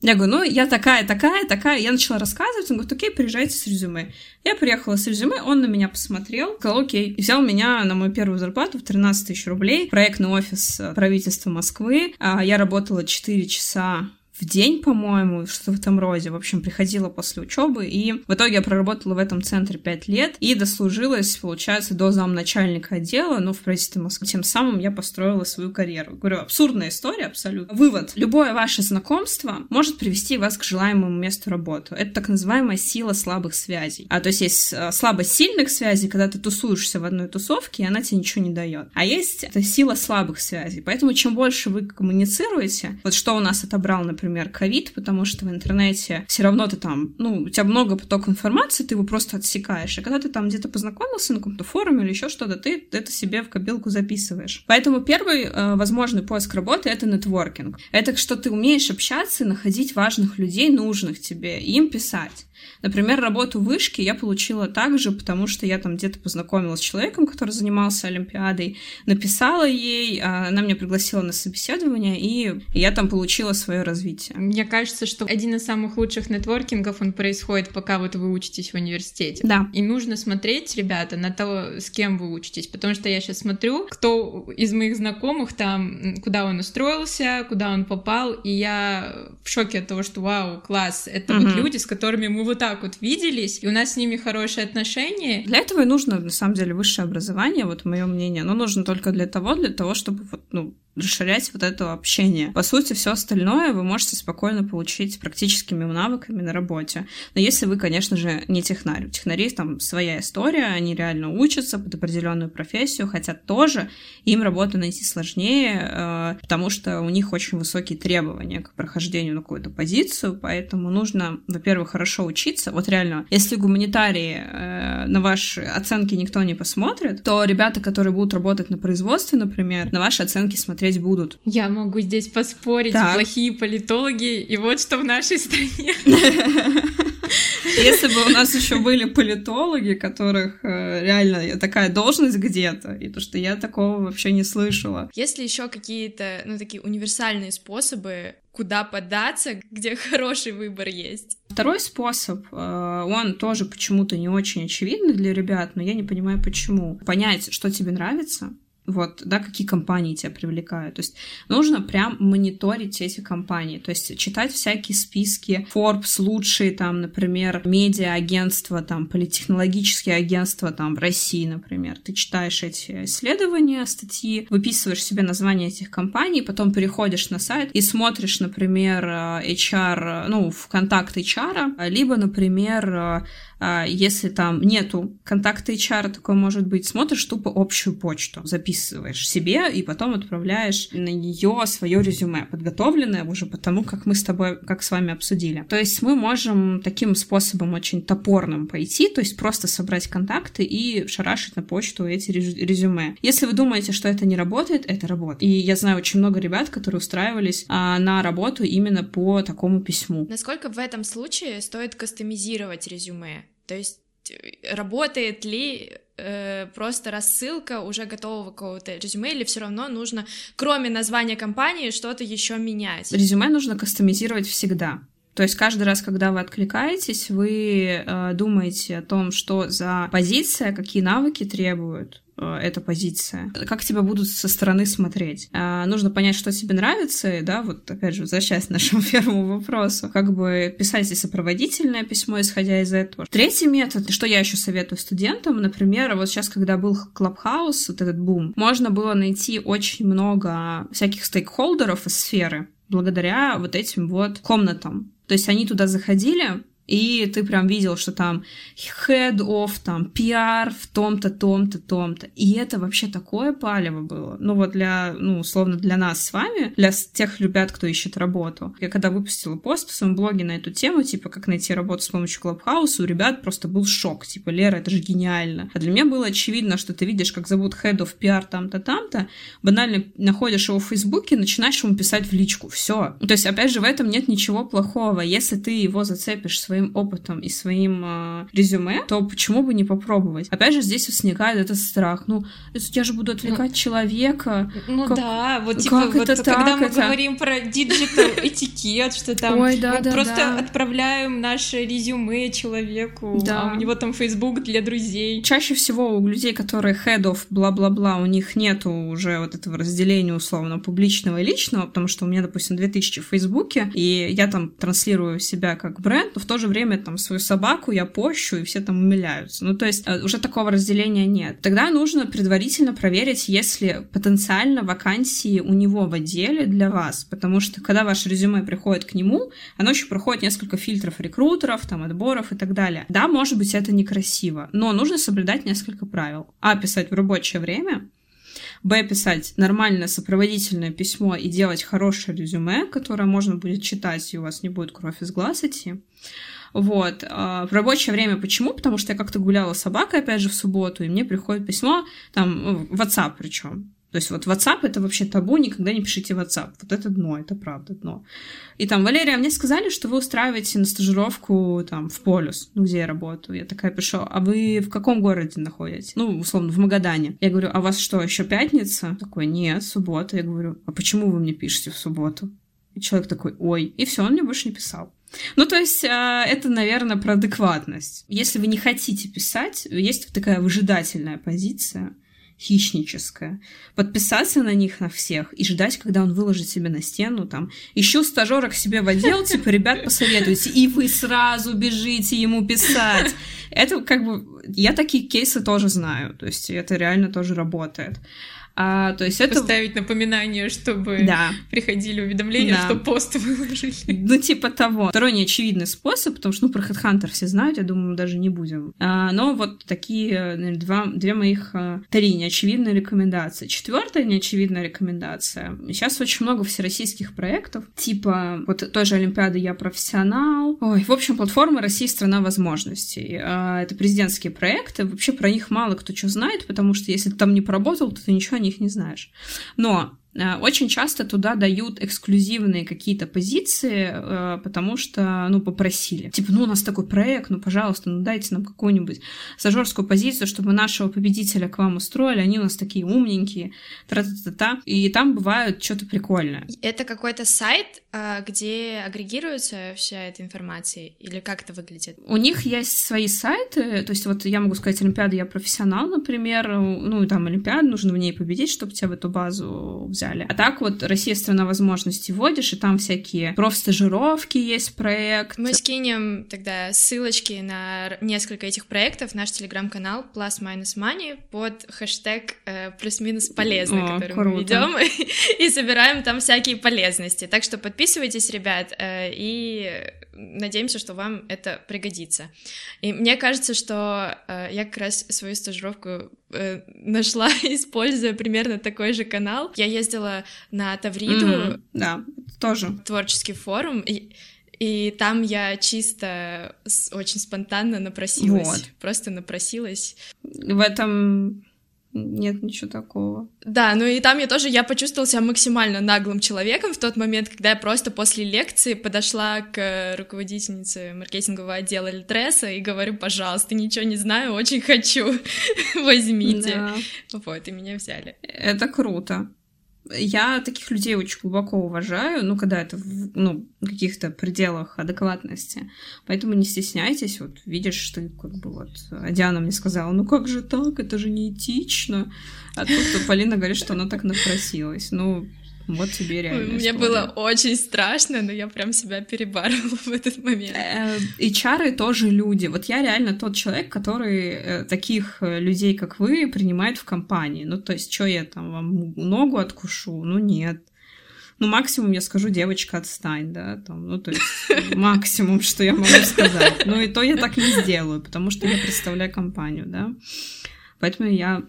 Я говорю, ну, я такая, такая, такая. Я начала рассказывать, он говорит, окей, приезжайте с резюме. Я приехала с резюме, он на меня посмотрел, сказал, окей, взял меня на мою первую зарплату в 13 тысяч рублей, проектный офис правительства Москвы. А, я работала 4 часа в день, по-моему, что в этом роде. В общем, приходила после учебы, и в итоге я проработала в этом центре 5 лет и дослужилась, получается, до замначальника отдела, ну, в правительстве Москвы. Тем самым я построила свою карьеру. Говорю, абсурдная история абсолютно. Вывод. Любое ваше знакомство может привести вас к желаемому месту работы. Это так называемая сила слабых связей. А то есть есть э, слабость сильных связей, когда ты тусуешься в одной тусовке, и она тебе ничего не дает. А есть это сила слабых связей. Поэтому чем больше вы коммуницируете, вот что у нас отобрал, например, ковид, потому что в интернете все равно ты там, ну, у тебя много поток информации, ты его просто отсекаешь. И когда ты там где-то познакомился на каком-то форуме или еще что-то, ты это себе в копилку записываешь. Поэтому первый э, возможный поиск работы — это нетворкинг. Это что ты умеешь общаться и находить важных людей, нужных тебе, им писать. Например, работу в вышке я получила также, потому что я там где-то познакомилась с человеком, который занимался Олимпиадой, написала ей, а она меня пригласила на собеседование, и я там получила свое развитие. Мне кажется, что один из самых лучших нетворкингов, он происходит, пока вот вы учитесь в университете. Да. И нужно смотреть, ребята, на то, с кем вы учитесь, потому что я сейчас смотрю, кто из моих знакомых там, куда он устроился, куда он попал, и я в шоке от того, что вау, класс, это угу. вот люди, с которыми мы вот так вот виделись, и у нас с ними хорошие отношения. Для этого и нужно, на самом деле, высшее образование, вот мое мнение. Оно нужно только для того, для того, чтобы вот, ну, расширять вот это общение. По сути, все остальное вы можете спокойно получить практическими навыками на работе. Но если вы, конечно же, не технарь. У технарей там своя история, они реально учатся под определенную профессию, хотя тоже им работу найти сложнее, э, потому что у них очень высокие требования к прохождению на какую-то позицию, поэтому нужно, во-первых, хорошо учиться. Вот реально, если гуманитарии э, на ваши оценки никто не посмотрит, то ребята, которые будут работать на производстве, например, на ваши оценки смотреть смотреть будут. Я могу здесь поспорить, так. плохие политологи, и вот что в нашей стране. [laughs] Если бы у нас еще были политологи, которых э, реально такая должность где-то, и то, что я такого вообще не слышала. Есть ли еще какие-то, ну, такие универсальные способы, куда податься, где хороший выбор есть? Второй способ, э, он тоже почему-то не очень очевидный для ребят, но я не понимаю, почему. Понять, что тебе нравится, вот, да, какие компании тебя привлекают. То есть нужно прям мониторить эти компании, то есть читать всякие списки, Forbes лучшие, там, например, медиа-агентства, там, политехнологические агентства, там, в России, например. Ты читаешь эти исследования, статьи, выписываешь себе название этих компаний, потом переходишь на сайт и смотришь, например, HR, ну, в контакт HR, либо, например, а, если там нету контакта HR, такое может быть, смотришь тупо общую почту, записываешь себе и потом отправляешь на нее свое резюме, подготовленное уже потому, как мы с тобой, как с вами обсудили. То есть мы можем таким способом очень топорным пойти, то есть просто собрать контакты и шарашить на почту эти резюме. Если вы думаете, что это не работает, это работает. И я знаю очень много ребят, которые устраивались а, на работу именно по такому письму. Насколько в этом случае стоит кастомизировать резюме? То есть э, работает ли э, просто рассылка уже готового какого-то резюме, или все равно нужно, кроме названия компании, что-то еще менять? Резюме нужно кастомизировать всегда. То есть каждый раз, когда вы откликаетесь, вы э, думаете о том, что за позиция, какие навыки требуют, Э, эта позиция. Как тебя будут со стороны смотреть? А, нужно понять, что тебе нравится, да, вот опять же, возвращаясь к нашему [laughs] первому вопросу, как бы писать здесь сопроводительное письмо, исходя из этого. Третий метод, что я еще советую студентам, например, вот сейчас, когда был Клабхаус, вот этот бум, можно было найти очень много всяких стейкхолдеров из сферы, благодаря вот этим вот комнатам. То есть они туда заходили, и ты прям видел, что там head of, там, PR в том-то, том-то, том-то. И это вообще такое палево было. Ну вот для, ну, условно, для нас с вами, для тех ребят, кто ищет работу. Я когда выпустила пост в своем блоге на эту тему, типа, как найти работу с помощью Clubhouse, у ребят просто был шок. Типа, Лера, это же гениально. А для меня было очевидно, что ты видишь, как зовут head of PR там-то, там-то, банально находишь его в Фейсбуке, начинаешь ему писать в личку. Все. То есть, опять же, в этом нет ничего плохого. Если ты его зацепишь своей своим опытом и своим э, резюме, то почему бы не попробовать? Опять же, здесь возникает этот страх. Ну, я же буду отвлекать ну, человека. Ну как, да, вот типа, как вот это когда так, мы это... говорим про digital [laughs] этикет, что там Ой, да, мы да, просто да. отправляем наше резюме человеку, да. а у него там Facebook для друзей. Чаще всего у людей, которые head of бла-бла-бла, у них нету уже вот этого разделения условно публичного и личного, потому что у меня, допустим, 2000 в Фейсбуке, и я там транслирую себя как бренд, но в то же время там свою собаку я пощу, и все там умиляются. Ну, то есть э, уже такого разделения нет. Тогда нужно предварительно проверить, если потенциально вакансии у него в отделе для вас, потому что когда ваше резюме приходит к нему, оно еще проходит несколько фильтров рекрутеров, там, отборов и так далее. Да, может быть, это некрасиво, но нужно соблюдать несколько правил. А, писать в рабочее время, Б, писать нормальное сопроводительное письмо и делать хорошее резюме, которое можно будет читать, и у вас не будет кровь из глаз идти. Вот. А в рабочее время почему? Потому что я как-то гуляла с собакой, опять же, в субботу, и мне приходит письмо, там, в WhatsApp причем. То есть вот WhatsApp это вообще табу, никогда не пишите WhatsApp. Вот это дно, это правда дно. И там, Валерия, мне сказали, что вы устраиваете на стажировку там в Полюс, ну, где я работаю. Я такая пишу, а вы в каком городе находитесь? Ну, условно, в Магадане. Я говорю, а у вас что, еще пятница? Такой, нет, суббота. Я говорю, а почему вы мне пишете в субботу? И человек такой, ой. И все, он мне больше не писал. Ну, то есть, а, это, наверное, про адекватность. Если вы не хотите писать, есть такая выжидательная позиция — хищническое. Подписаться на них на всех и ждать, когда он выложит себе на стену, там, ищу стажера к себе в отдел, типа, ребят, посоветуйте, и вы сразу бежите ему писать. Это как бы... Я такие кейсы тоже знаю, то есть это реально тоже работает. А, то есть это... Поставить напоминание, чтобы да. приходили уведомления, да. что пост выложили. [laughs] Ну, типа того. Второй неочевидный способ, потому что, ну, про HeadHunter все знают, я думаю, мы даже не будем. А, но вот такие наверное, два, две моих а, три неочевидные рекомендации. Четвертая неочевидная рекомендация. Сейчас очень много всероссийских проектов, типа вот той же Олимпиады «Я профессионал». Ой, в общем, платформа «Россия — страна возможностей». А, это президентские проекты. Вообще про них мало кто что знает, потому что если ты там не поработал, то ты ничего не них не знаешь. Но очень часто туда дают эксклюзивные какие-то позиции, э, потому что, ну, попросили. Типа, ну, у нас такой проект, ну, пожалуйста, ну, дайте нам какую-нибудь стажерскую позицию, чтобы нашего победителя к вам устроили, они у нас такие умненькие, тра-та-та-та. И там бывает что-то прикольное. Это какой-то сайт, э, где агрегируется вся эта информация? Или как это выглядит? У них есть свои сайты, то есть вот я могу сказать, Олимпиада я профессионал, например, ну, там Олимпиада, нужно в ней победить, чтобы тебя в эту базу взяли взяли. А так вот Россия страна возможностей вводишь, и там всякие профстажировки есть проект. Мы скинем тогда ссылочки на несколько этих проектов наш телеграм-канал Plus Minus Money под хэштег э, плюс-минус полезно, О, который круто. мы ведем, [laughs] и собираем там всякие полезности. Так что подписывайтесь, ребят, э, и надеемся, что вам это пригодится. И мне кажется, что э, я как раз свою стажировку э, нашла, [laughs] используя примерно такой же канал. Я ездила на Тавриду. Mm-hmm. Да, тоже. Творческий форум. И, и там я чисто очень спонтанно напросилась. Вот. Просто напросилась. В этом нет ничего такого. Да, ну и там я тоже, я почувствовала себя максимально наглым человеком в тот момент, когда я просто после лекции подошла к руководительнице маркетингового отдела Литресса и говорю, пожалуйста, ничего не знаю, очень хочу, [laughs] возьмите. Да. Вот, и меня взяли. Это круто я таких людей очень глубоко уважаю, ну, когда это в ну, каких-то пределах адекватности. Поэтому не стесняйтесь, вот видишь, что как бы вот а Диана мне сказала, ну как же так, это же неэтично. А тут Полина говорит, что она так напросилась. Ну, вот тебе реально. Мне было очень страшно, но я прям себя перебарывала [laughs] в этот момент. И э, чары тоже люди. Вот я реально тот человек, который э, таких э, людей, как вы, принимает в компании. Ну, то есть, что я там вам ногу откушу? Ну, нет. Ну, максимум я скажу, девочка, отстань, да, там, ну, то есть [laughs] максимум, что я могу сказать. Ну, и то я так не сделаю, потому что я представляю компанию, да. Поэтому я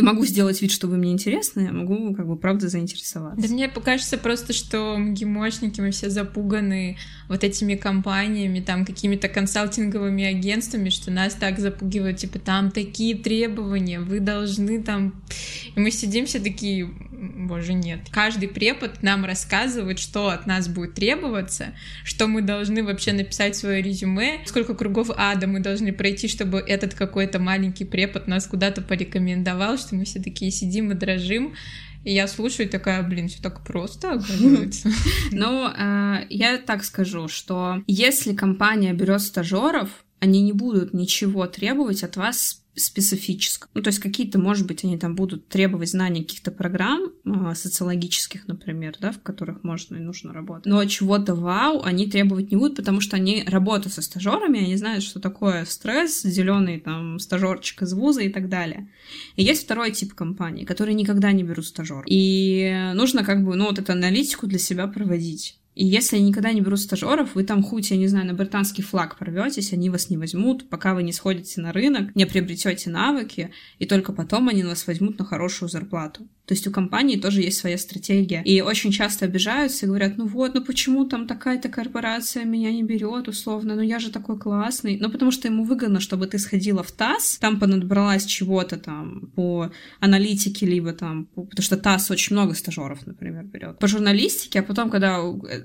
могу сделать вид, что вы мне интересны, а могу, как бы, правда заинтересоваться. Да мне кажется просто, что гимошники, мы все запуганы вот этими компаниями, там, какими-то консалтинговыми агентствами, что нас так запугивают, типа, там такие требования, вы должны там... И мы сидим все такие, боже, нет. Каждый препод нам рассказывает, что от нас будет требоваться, что мы должны вообще написать свое резюме, сколько кругов ада мы должны пройти, чтобы этот какой-то маленький препод нас куда-то порекомендовал, что мы все такие сидим и дрожим. И я слушаю такая, блин, все так просто оказывается. [laughs] Ну, э, я так скажу, что если компания берет стажеров, они не будут ничего требовать от вас специфическом. Ну, то есть какие-то, может быть, они там будут требовать знаний каких-то программ, э, социологических, например, да, в которых можно и нужно работать. Но чего-то вау они требовать не будут, потому что они работают со стажерами, они знают, что такое стресс, зеленый там стажерчик из вуза и так далее. И есть второй тип компаний, которые никогда не берут стажер. И нужно как бы, ну, вот эту аналитику для себя проводить. И если никогда не берут стажеров, вы там хоть, я не знаю, на британский флаг порветесь, они вас не возьмут, пока вы не сходите на рынок, не приобретете навыки, и только потом они вас возьмут на хорошую зарплату. То есть у компании тоже есть своя стратегия. И очень часто обижаются и говорят, ну вот, ну почему там такая-то корпорация меня не берет, условно, ну я же такой классный. Ну потому что ему выгодно, чтобы ты сходила в ТАСС, там понадобралась чего-то там по аналитике, либо там, потому что ТАСС очень много стажеров, например, берет. По журналистике, а потом, когда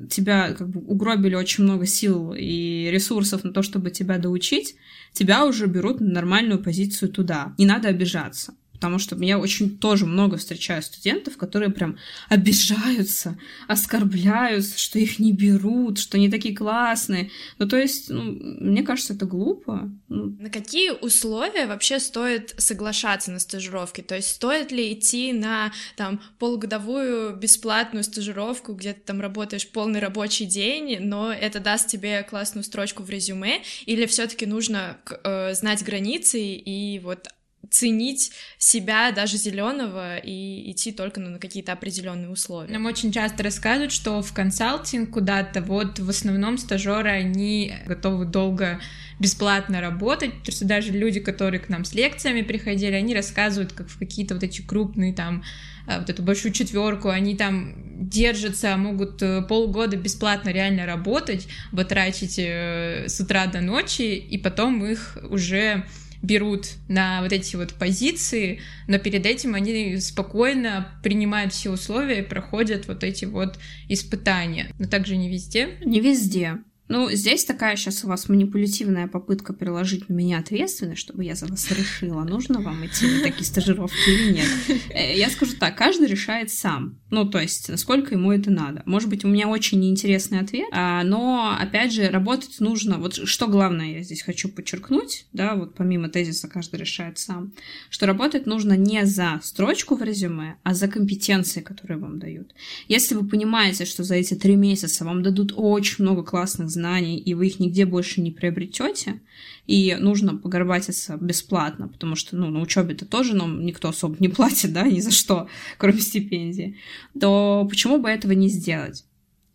тебя как бы угробили очень много сил и ресурсов на то, чтобы тебя доучить, тебя уже берут на нормальную позицию туда. Не надо обижаться. Потому что я очень тоже много встречаю студентов, которые прям обижаются, оскорбляются, что их не берут, что они такие классные. Ну, то есть, ну, мне кажется, это глупо. Ну. На какие условия вообще стоит соглашаться на стажировки? То есть, стоит ли идти на там полугодовую бесплатную стажировку, где ты там работаешь полный рабочий день, но это даст тебе классную строчку в резюме, или все-таки нужно э, знать границы и вот ценить себя даже зеленого и идти только на какие-то определенные условия. Нам очень часто рассказывают, что в консалтинг куда-то вот в основном стажеры они готовы долго бесплатно работать, потому что даже люди, которые к нам с лекциями приходили, они рассказывают, как в какие-то вот эти крупные там э, вот эту большую четверку, они там держатся, могут э, полгода бесплатно реально работать, батрачить э, с утра до ночи, и потом их уже берут на вот эти вот позиции, но перед этим они спокойно принимают все условия и проходят вот эти вот испытания. Но также не везде. Не везде. Ну, здесь такая сейчас у вас манипулятивная попытка переложить на меня ответственность, чтобы я за вас решила, нужно вам идти на такие стажировки или нет. Э, я скажу так, каждый решает сам. Ну, то есть, насколько ему это надо. Может быть, у меня очень неинтересный ответ, а, но, опять же, работать нужно. Вот что главное я здесь хочу подчеркнуть, да, вот помимо тезиса каждый решает сам, что работать нужно не за строчку в резюме, а за компетенции, которые вам дают. Если вы понимаете, что за эти три месяца вам дадут очень много классных знаний, и вы их нигде больше не приобретете, и нужно погорбатиться бесплатно, потому что, ну, на учебе-то тоже нам никто особо не платит, да, ни за что, кроме стипендии, то почему бы этого не сделать?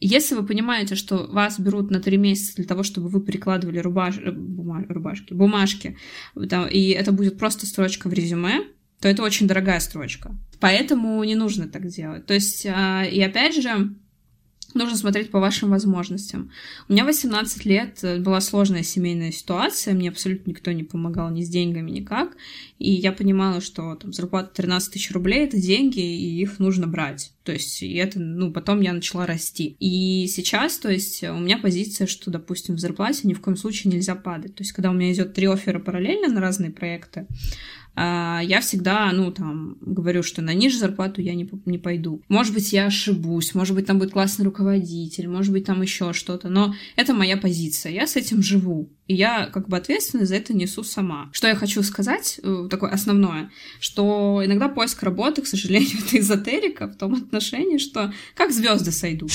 Если вы понимаете, что вас берут на три месяца для того, чтобы вы прикладывали рубаш... Э, бума... рубашки, бумажки, и это будет просто строчка в резюме, то это очень дорогая строчка. Поэтому не нужно так делать. То есть, а, и опять же, Нужно смотреть по вашим возможностям. У меня 18 лет, э, была сложная семейная ситуация, мне абсолютно никто не помогал ни с деньгами, никак. И я понимала, что там зарплата 13 тысяч рублей — это деньги, и их нужно брать. То есть, и это, ну, потом я начала расти. И сейчас, то есть, у меня позиция, что, допустим, в зарплате ни в коем случае нельзя падать. То есть, когда у меня идет три оффера параллельно на разные проекты, я всегда, ну, там, говорю, что на ниже зарплату я не, не пойду. Может быть, я ошибусь, может быть, там будет классный руководитель, может быть, там еще что-то, но это моя позиция, я с этим живу, и я как бы ответственность за это несу сама. Что я хочу сказать, э, такое основное, что иногда поиск работы, к сожалению, [laughs] это эзотерика в том отношении, что как звезды сойдут.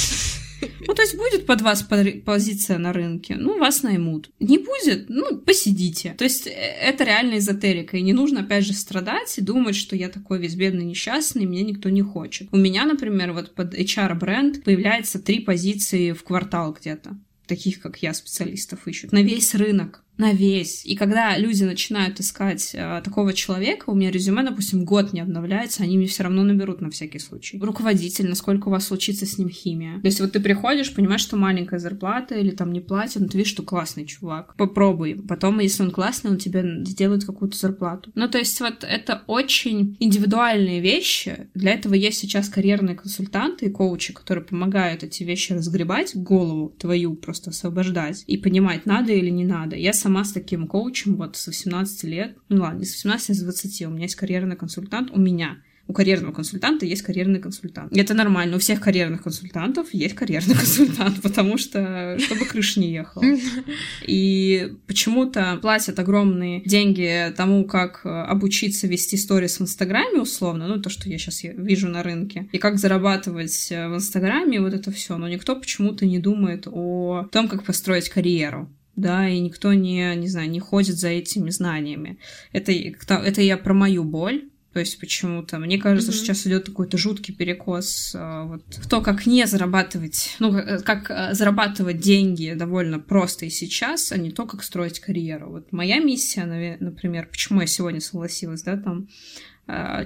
Ну, то есть будет под вас позиция на рынке, ну, вас наймут. Не будет, ну, посидите. То есть э, это реально эзотерика, и не нужно, опять же, страдать и думать, что я такой весь бедный, несчастный, меня никто не хочет. У меня, например, вот под HR-бренд появляется три позиции в квартал где-то таких, как я, специалистов ищут, на весь рынок. На весь. И когда люди начинают искать э, такого человека, у меня резюме, допустим, год не обновляется, они мне все равно наберут на всякий случай. Руководитель, насколько у вас случится с ним химия. То есть вот ты приходишь, понимаешь, что маленькая зарплата или там не платят, но ты видишь, что классный чувак. Попробуй. Потом, если он классный, он тебе сделает какую-то зарплату. Ну, то есть вот это очень индивидуальные вещи. Для этого есть сейчас карьерные консультанты и коучи, которые помогают эти вещи разгребать, голову твою просто освобождать и понимать, надо или не надо. Я сама с таким коучем вот с 18 лет, ну ладно, не с 18, а с 20, у меня есть карьерный консультант, у меня у карьерного консультанта есть карьерный консультант. И это нормально. У всех карьерных консультантов есть карьерный [laughs] консультант, потому что чтобы крыша не ехала. [laughs] И почему-то платят огромные деньги тому, как обучиться вести сторис в Инстаграме условно, ну то, что я сейчас вижу на рынке, и как зарабатывать в Инстаграме, вот это все. Но никто почему-то не думает о том, как построить карьеру да, и никто не, не знаю, не ходит за этими знаниями. Это, это я про мою боль, то есть почему-то. Мне кажется, mm-hmm. что сейчас идет какой-то жуткий перекос а, вот, в то, как не зарабатывать, ну, как, как а, зарабатывать деньги довольно просто и сейчас, а не то, как строить карьеру. Вот моя миссия, например, почему я сегодня согласилась, да, там Э,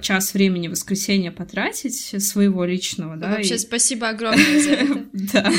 час времени в воскресенье потратить своего личного, да. Вообще и... спасибо огромное за это. [laughs] Да,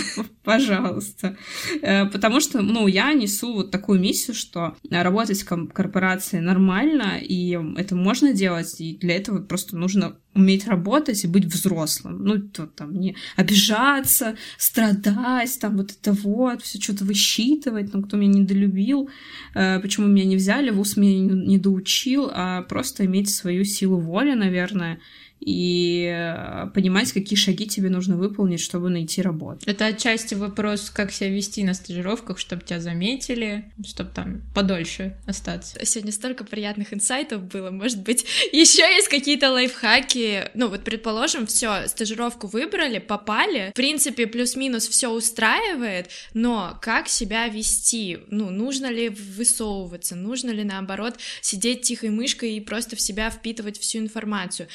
пожалуйста. Э, потому что, ну, я несу вот такую миссию, что работать в корпорации нормально, и это можно делать, и для этого просто нужно уметь работать и быть взрослым. Ну, то там не обижаться, страдать, там вот это вот, все что-то высчитывать, там, кто меня недолюбил, э, почему меня не взяли, в ус меня не доучил, а просто иметь свою силу воли, наверное, и э, понимать, какие шаги тебе нужно выполнить, чтобы найти работу. Это отчасти вопрос, как себя вести на стажировках, чтобы тебя заметили, чтобы там подольше остаться. Сегодня столько приятных инсайтов было. Может быть, [laughs] еще есть какие-то лайфхаки. Ну, вот, предположим, все, стажировку выбрали, попали. В принципе, плюс-минус все устраивает, но как себя вести? Ну, нужно ли высовываться? Нужно ли, наоборот, сидеть тихой мышкой и просто в себя впитывать всю информацию?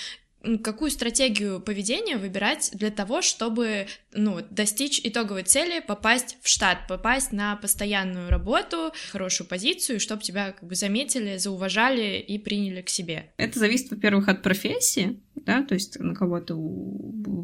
Какую стратегию поведения выбирать для того, чтобы ну, достичь итоговой цели, попасть в штат, попасть на постоянную работу, хорошую позицию, чтобы тебя как бы заметили, зауважали и приняли к себе. Это зависит, во-первых, от профессии, да, то есть на кого ты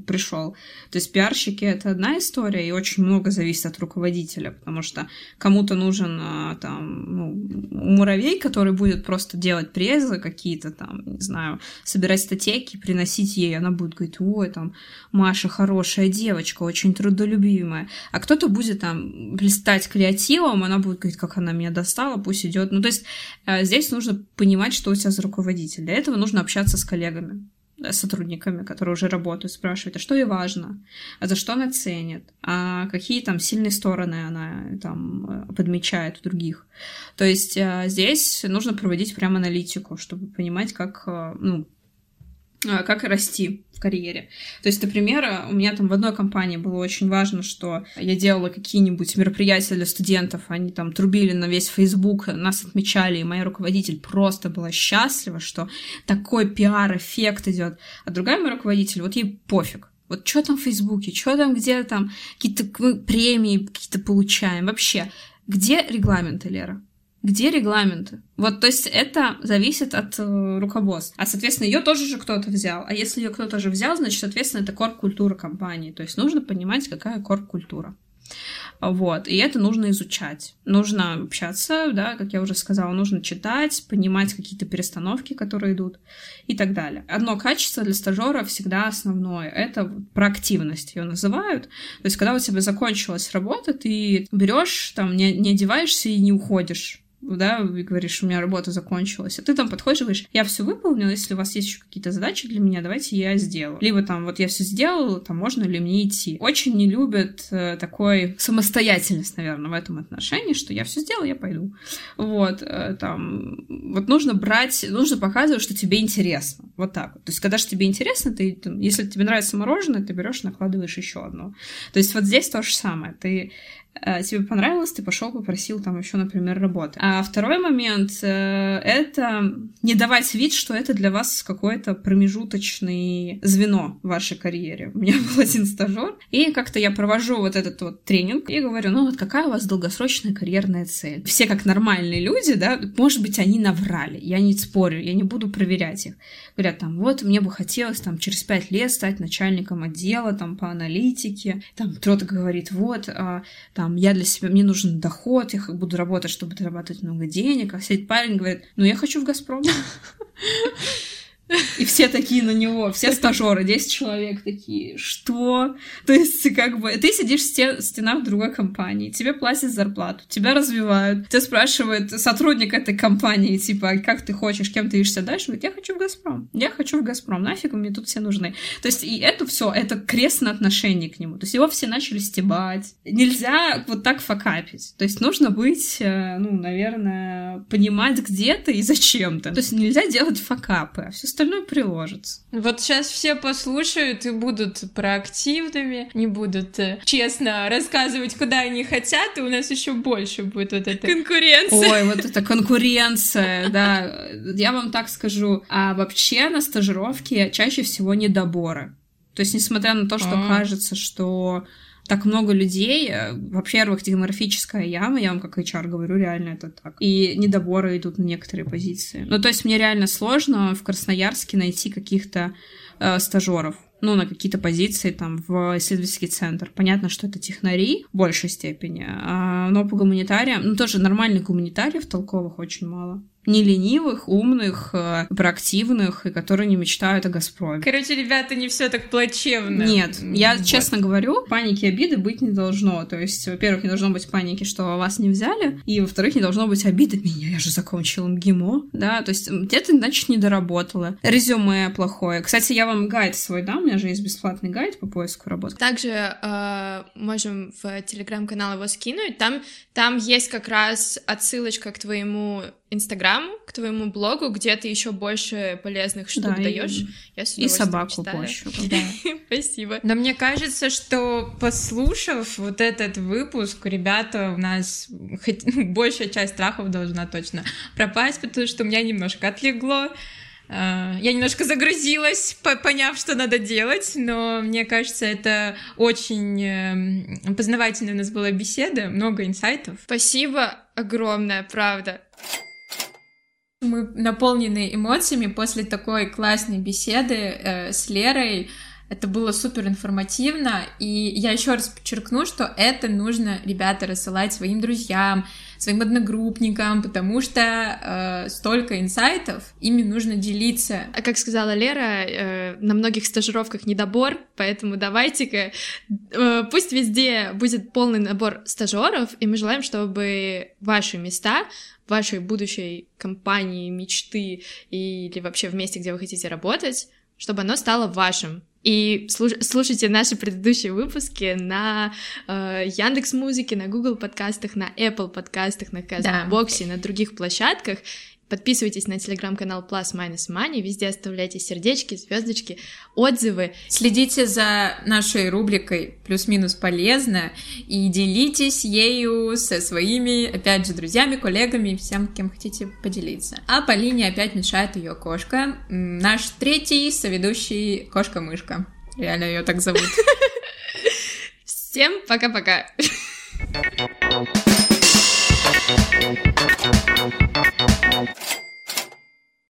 пришел. То есть пиарщики это одна история, и очень много зависит от руководителя, потому что кому-то нужен а, там ну, муравей, который будет просто делать презы какие-то там, не знаю, собирать статейки, приносить ей, она будет говорить, ой, там, Маша хорошая девочка, очень трудолюбивая. А кто-то будет там блистать креативом, она будет говорить, как она меня достала, пусть идет. Ну, то есть э, здесь нужно понимать, что у тебя за руководитель. Для этого нужно общаться с коллегами сотрудниками, которые уже работают, спрашивать, а что ей важно, а за что она ценит, а какие там сильные стороны она там э, подмечает в других. То есть э, здесь нужно проводить прям аналитику, чтобы понимать, как, э, ну, как расти в карьере. То есть, например, у меня там в одной компании было очень важно, что я делала какие-нибудь мероприятия для студентов, они там трубили на весь Facebook, нас отмечали, и моя руководитель просто была счастлива, что такой пиар-эффект идет. А другая моя руководитель, вот ей пофиг. Вот что там в Фейсбуке, что там, где там какие-то премии какие-то получаем, вообще. Где регламенты, Лера? Где регламенты? Вот, то есть это зависит от э, руководства. А, соответственно, ее тоже же кто-то взял. А если ее кто-то же взял, значит, соответственно, это корп-культура компании. То есть нужно понимать, какая корп-культура. Вот, и это нужно изучать. Нужно общаться, да, как я уже сказала, нужно читать, понимать какие-то перестановки, которые идут и так далее. Одно качество для стажера всегда основное — это проактивность, ее называют. То есть, когда у тебя закончилась работа, ты берешь, там, не, не одеваешься и не уходишь да, и говоришь, у меня работа закончилась, а ты там подходишь и говоришь, я все выполнил, если у вас есть еще какие-то задачи для меня, давайте я сделаю. Либо там, вот я все сделал, там, можно ли мне идти. Очень не любят э, такой самостоятельность, наверное, в этом отношении, что я все сделал, я пойду. Вот, э, там, вот нужно брать, нужно показывать, что тебе интересно. Вот так. То есть, когда же тебе интересно, ты, там, если тебе нравится мороженое, ты берешь, накладываешь еще одно. То есть, вот здесь то же самое. Ты тебе понравилось, ты пошел попросил там еще, например, работы. А второй момент э, это не давать вид, что это для вас какое-то промежуточное звено в вашей карьере. У меня [laughs] был один стажер, и как-то я провожу вот этот вот тренинг и говорю, ну вот какая у вас долгосрочная карьерная цель? Все как нормальные люди, да, может быть, они наврали, я не спорю, я не буду проверять их. Говорят там, вот мне бы хотелось там через пять лет стать начальником отдела там по аналитике. Там кто-то говорит, вот, а, там я для себя, мне нужен доход, я буду работать, чтобы зарабатывать много денег. А сидит парень говорит, ну я хочу в Газпром. [laughs] И все такие на него, все стажеры, 10 человек такие, что? То есть, как бы, ты сидишь в стен, стенах другой компании, тебе платят зарплату, тебя развивают, тебя спрашивает сотрудник этой компании, типа, как ты хочешь, кем ты видишься дальше? Говорит, я хочу в Газпром, я хочу в Газпром, нафиг мне тут все нужны. То есть, и это все, это крестное отношение к нему. То есть, его все начали стебать. Нельзя вот так факапить. То есть, нужно быть, э, ну, наверное, понимать, где ты и зачем ты. То есть, нельзя делать факапы, а все остальное приложится. Вот сейчас все послушают и будут проактивными, не будут э, честно рассказывать, куда они хотят, и у нас еще больше будет вот эта конкуренция. Ой, вот эта конкуренция, да. Я вам так скажу. А вообще на стажировке чаще всего недоборы. То есть, несмотря на то, что А-а-а. кажется, что так много людей. Э, во-первых, демографическая яма, я вам как HR говорю, реально это так. И недоборы идут на некоторые позиции. Ну, то есть мне реально сложно в Красноярске найти каких-то э, стажеров ну, на какие-то позиции там в исследовательский центр. Понятно, что это технари в большей степени, а, но по гуманитариям, ну, тоже нормальных гуманитариев толковых очень мало не ленивых, умных, э, проактивных, и которые не мечтают о Газпроме. Короче, ребята, не все так плачевно. Нет, я вот. честно говорю, паники и обиды быть не должно. То есть, во-первых, не должно быть паники, что вас не взяли, и, во-вторых, не должно быть обиды меня, я же закончила МГИМО, да, то есть где-то, значит, не доработала. Резюме плохое. Кстати, я вам гайд свой дам, у меня же есть бесплатный гайд по поиску работы. Также э, можем в телеграм-канал его скинуть, там, там есть как раз отсылочка к твоему Инстаграм, к твоему блогу, где ты еще больше полезных штук да, даешь. И, Я и собаку пощу. [laughs] Да. Спасибо. Но мне кажется, что послушав вот этот выпуск, ребята, у нас хоть, [laughs] большая часть страхов должна точно пропасть, потому что у меня немножко отлегло. А, я немножко загрузилась, поняв, что надо делать, но мне кажется, это очень эм, познавательная у нас была беседа, много инсайтов. Спасибо огромное, правда. Мы наполнены эмоциями после такой классной беседы э, с Лерой. Это было супер информативно, и я еще раз подчеркну, что это нужно, ребята, рассылать своим друзьям, своим одногруппникам, потому что э, столько инсайтов, ими нужно делиться. А как сказала Лера, э, на многих стажировках недобор, поэтому давайте-ка, э, пусть везде будет полный набор стажеров, и мы желаем, чтобы ваши места вашей будущей компании, мечты или вообще в месте, где вы хотите работать, чтобы оно стало вашим. И слушайте наши предыдущие выпуски на э, Яндекс Музыке, на Google подкастах, на Apple подкастах, на Казбоксе, да. на других площадках. Подписывайтесь на телеграм-канал Plus Minus Money, везде оставляйте сердечки, звездочки, отзывы. Следите за нашей рубрикой «Плюс-минус полезно» и делитесь ею со своими, опять же, друзьями, коллегами, всем, кем хотите поделиться. А Полине опять мешает ее кошка, наш третий соведущий кошка-мышка. Реально ее так зовут. [laughs] Всем пока-пока. [laughs] now.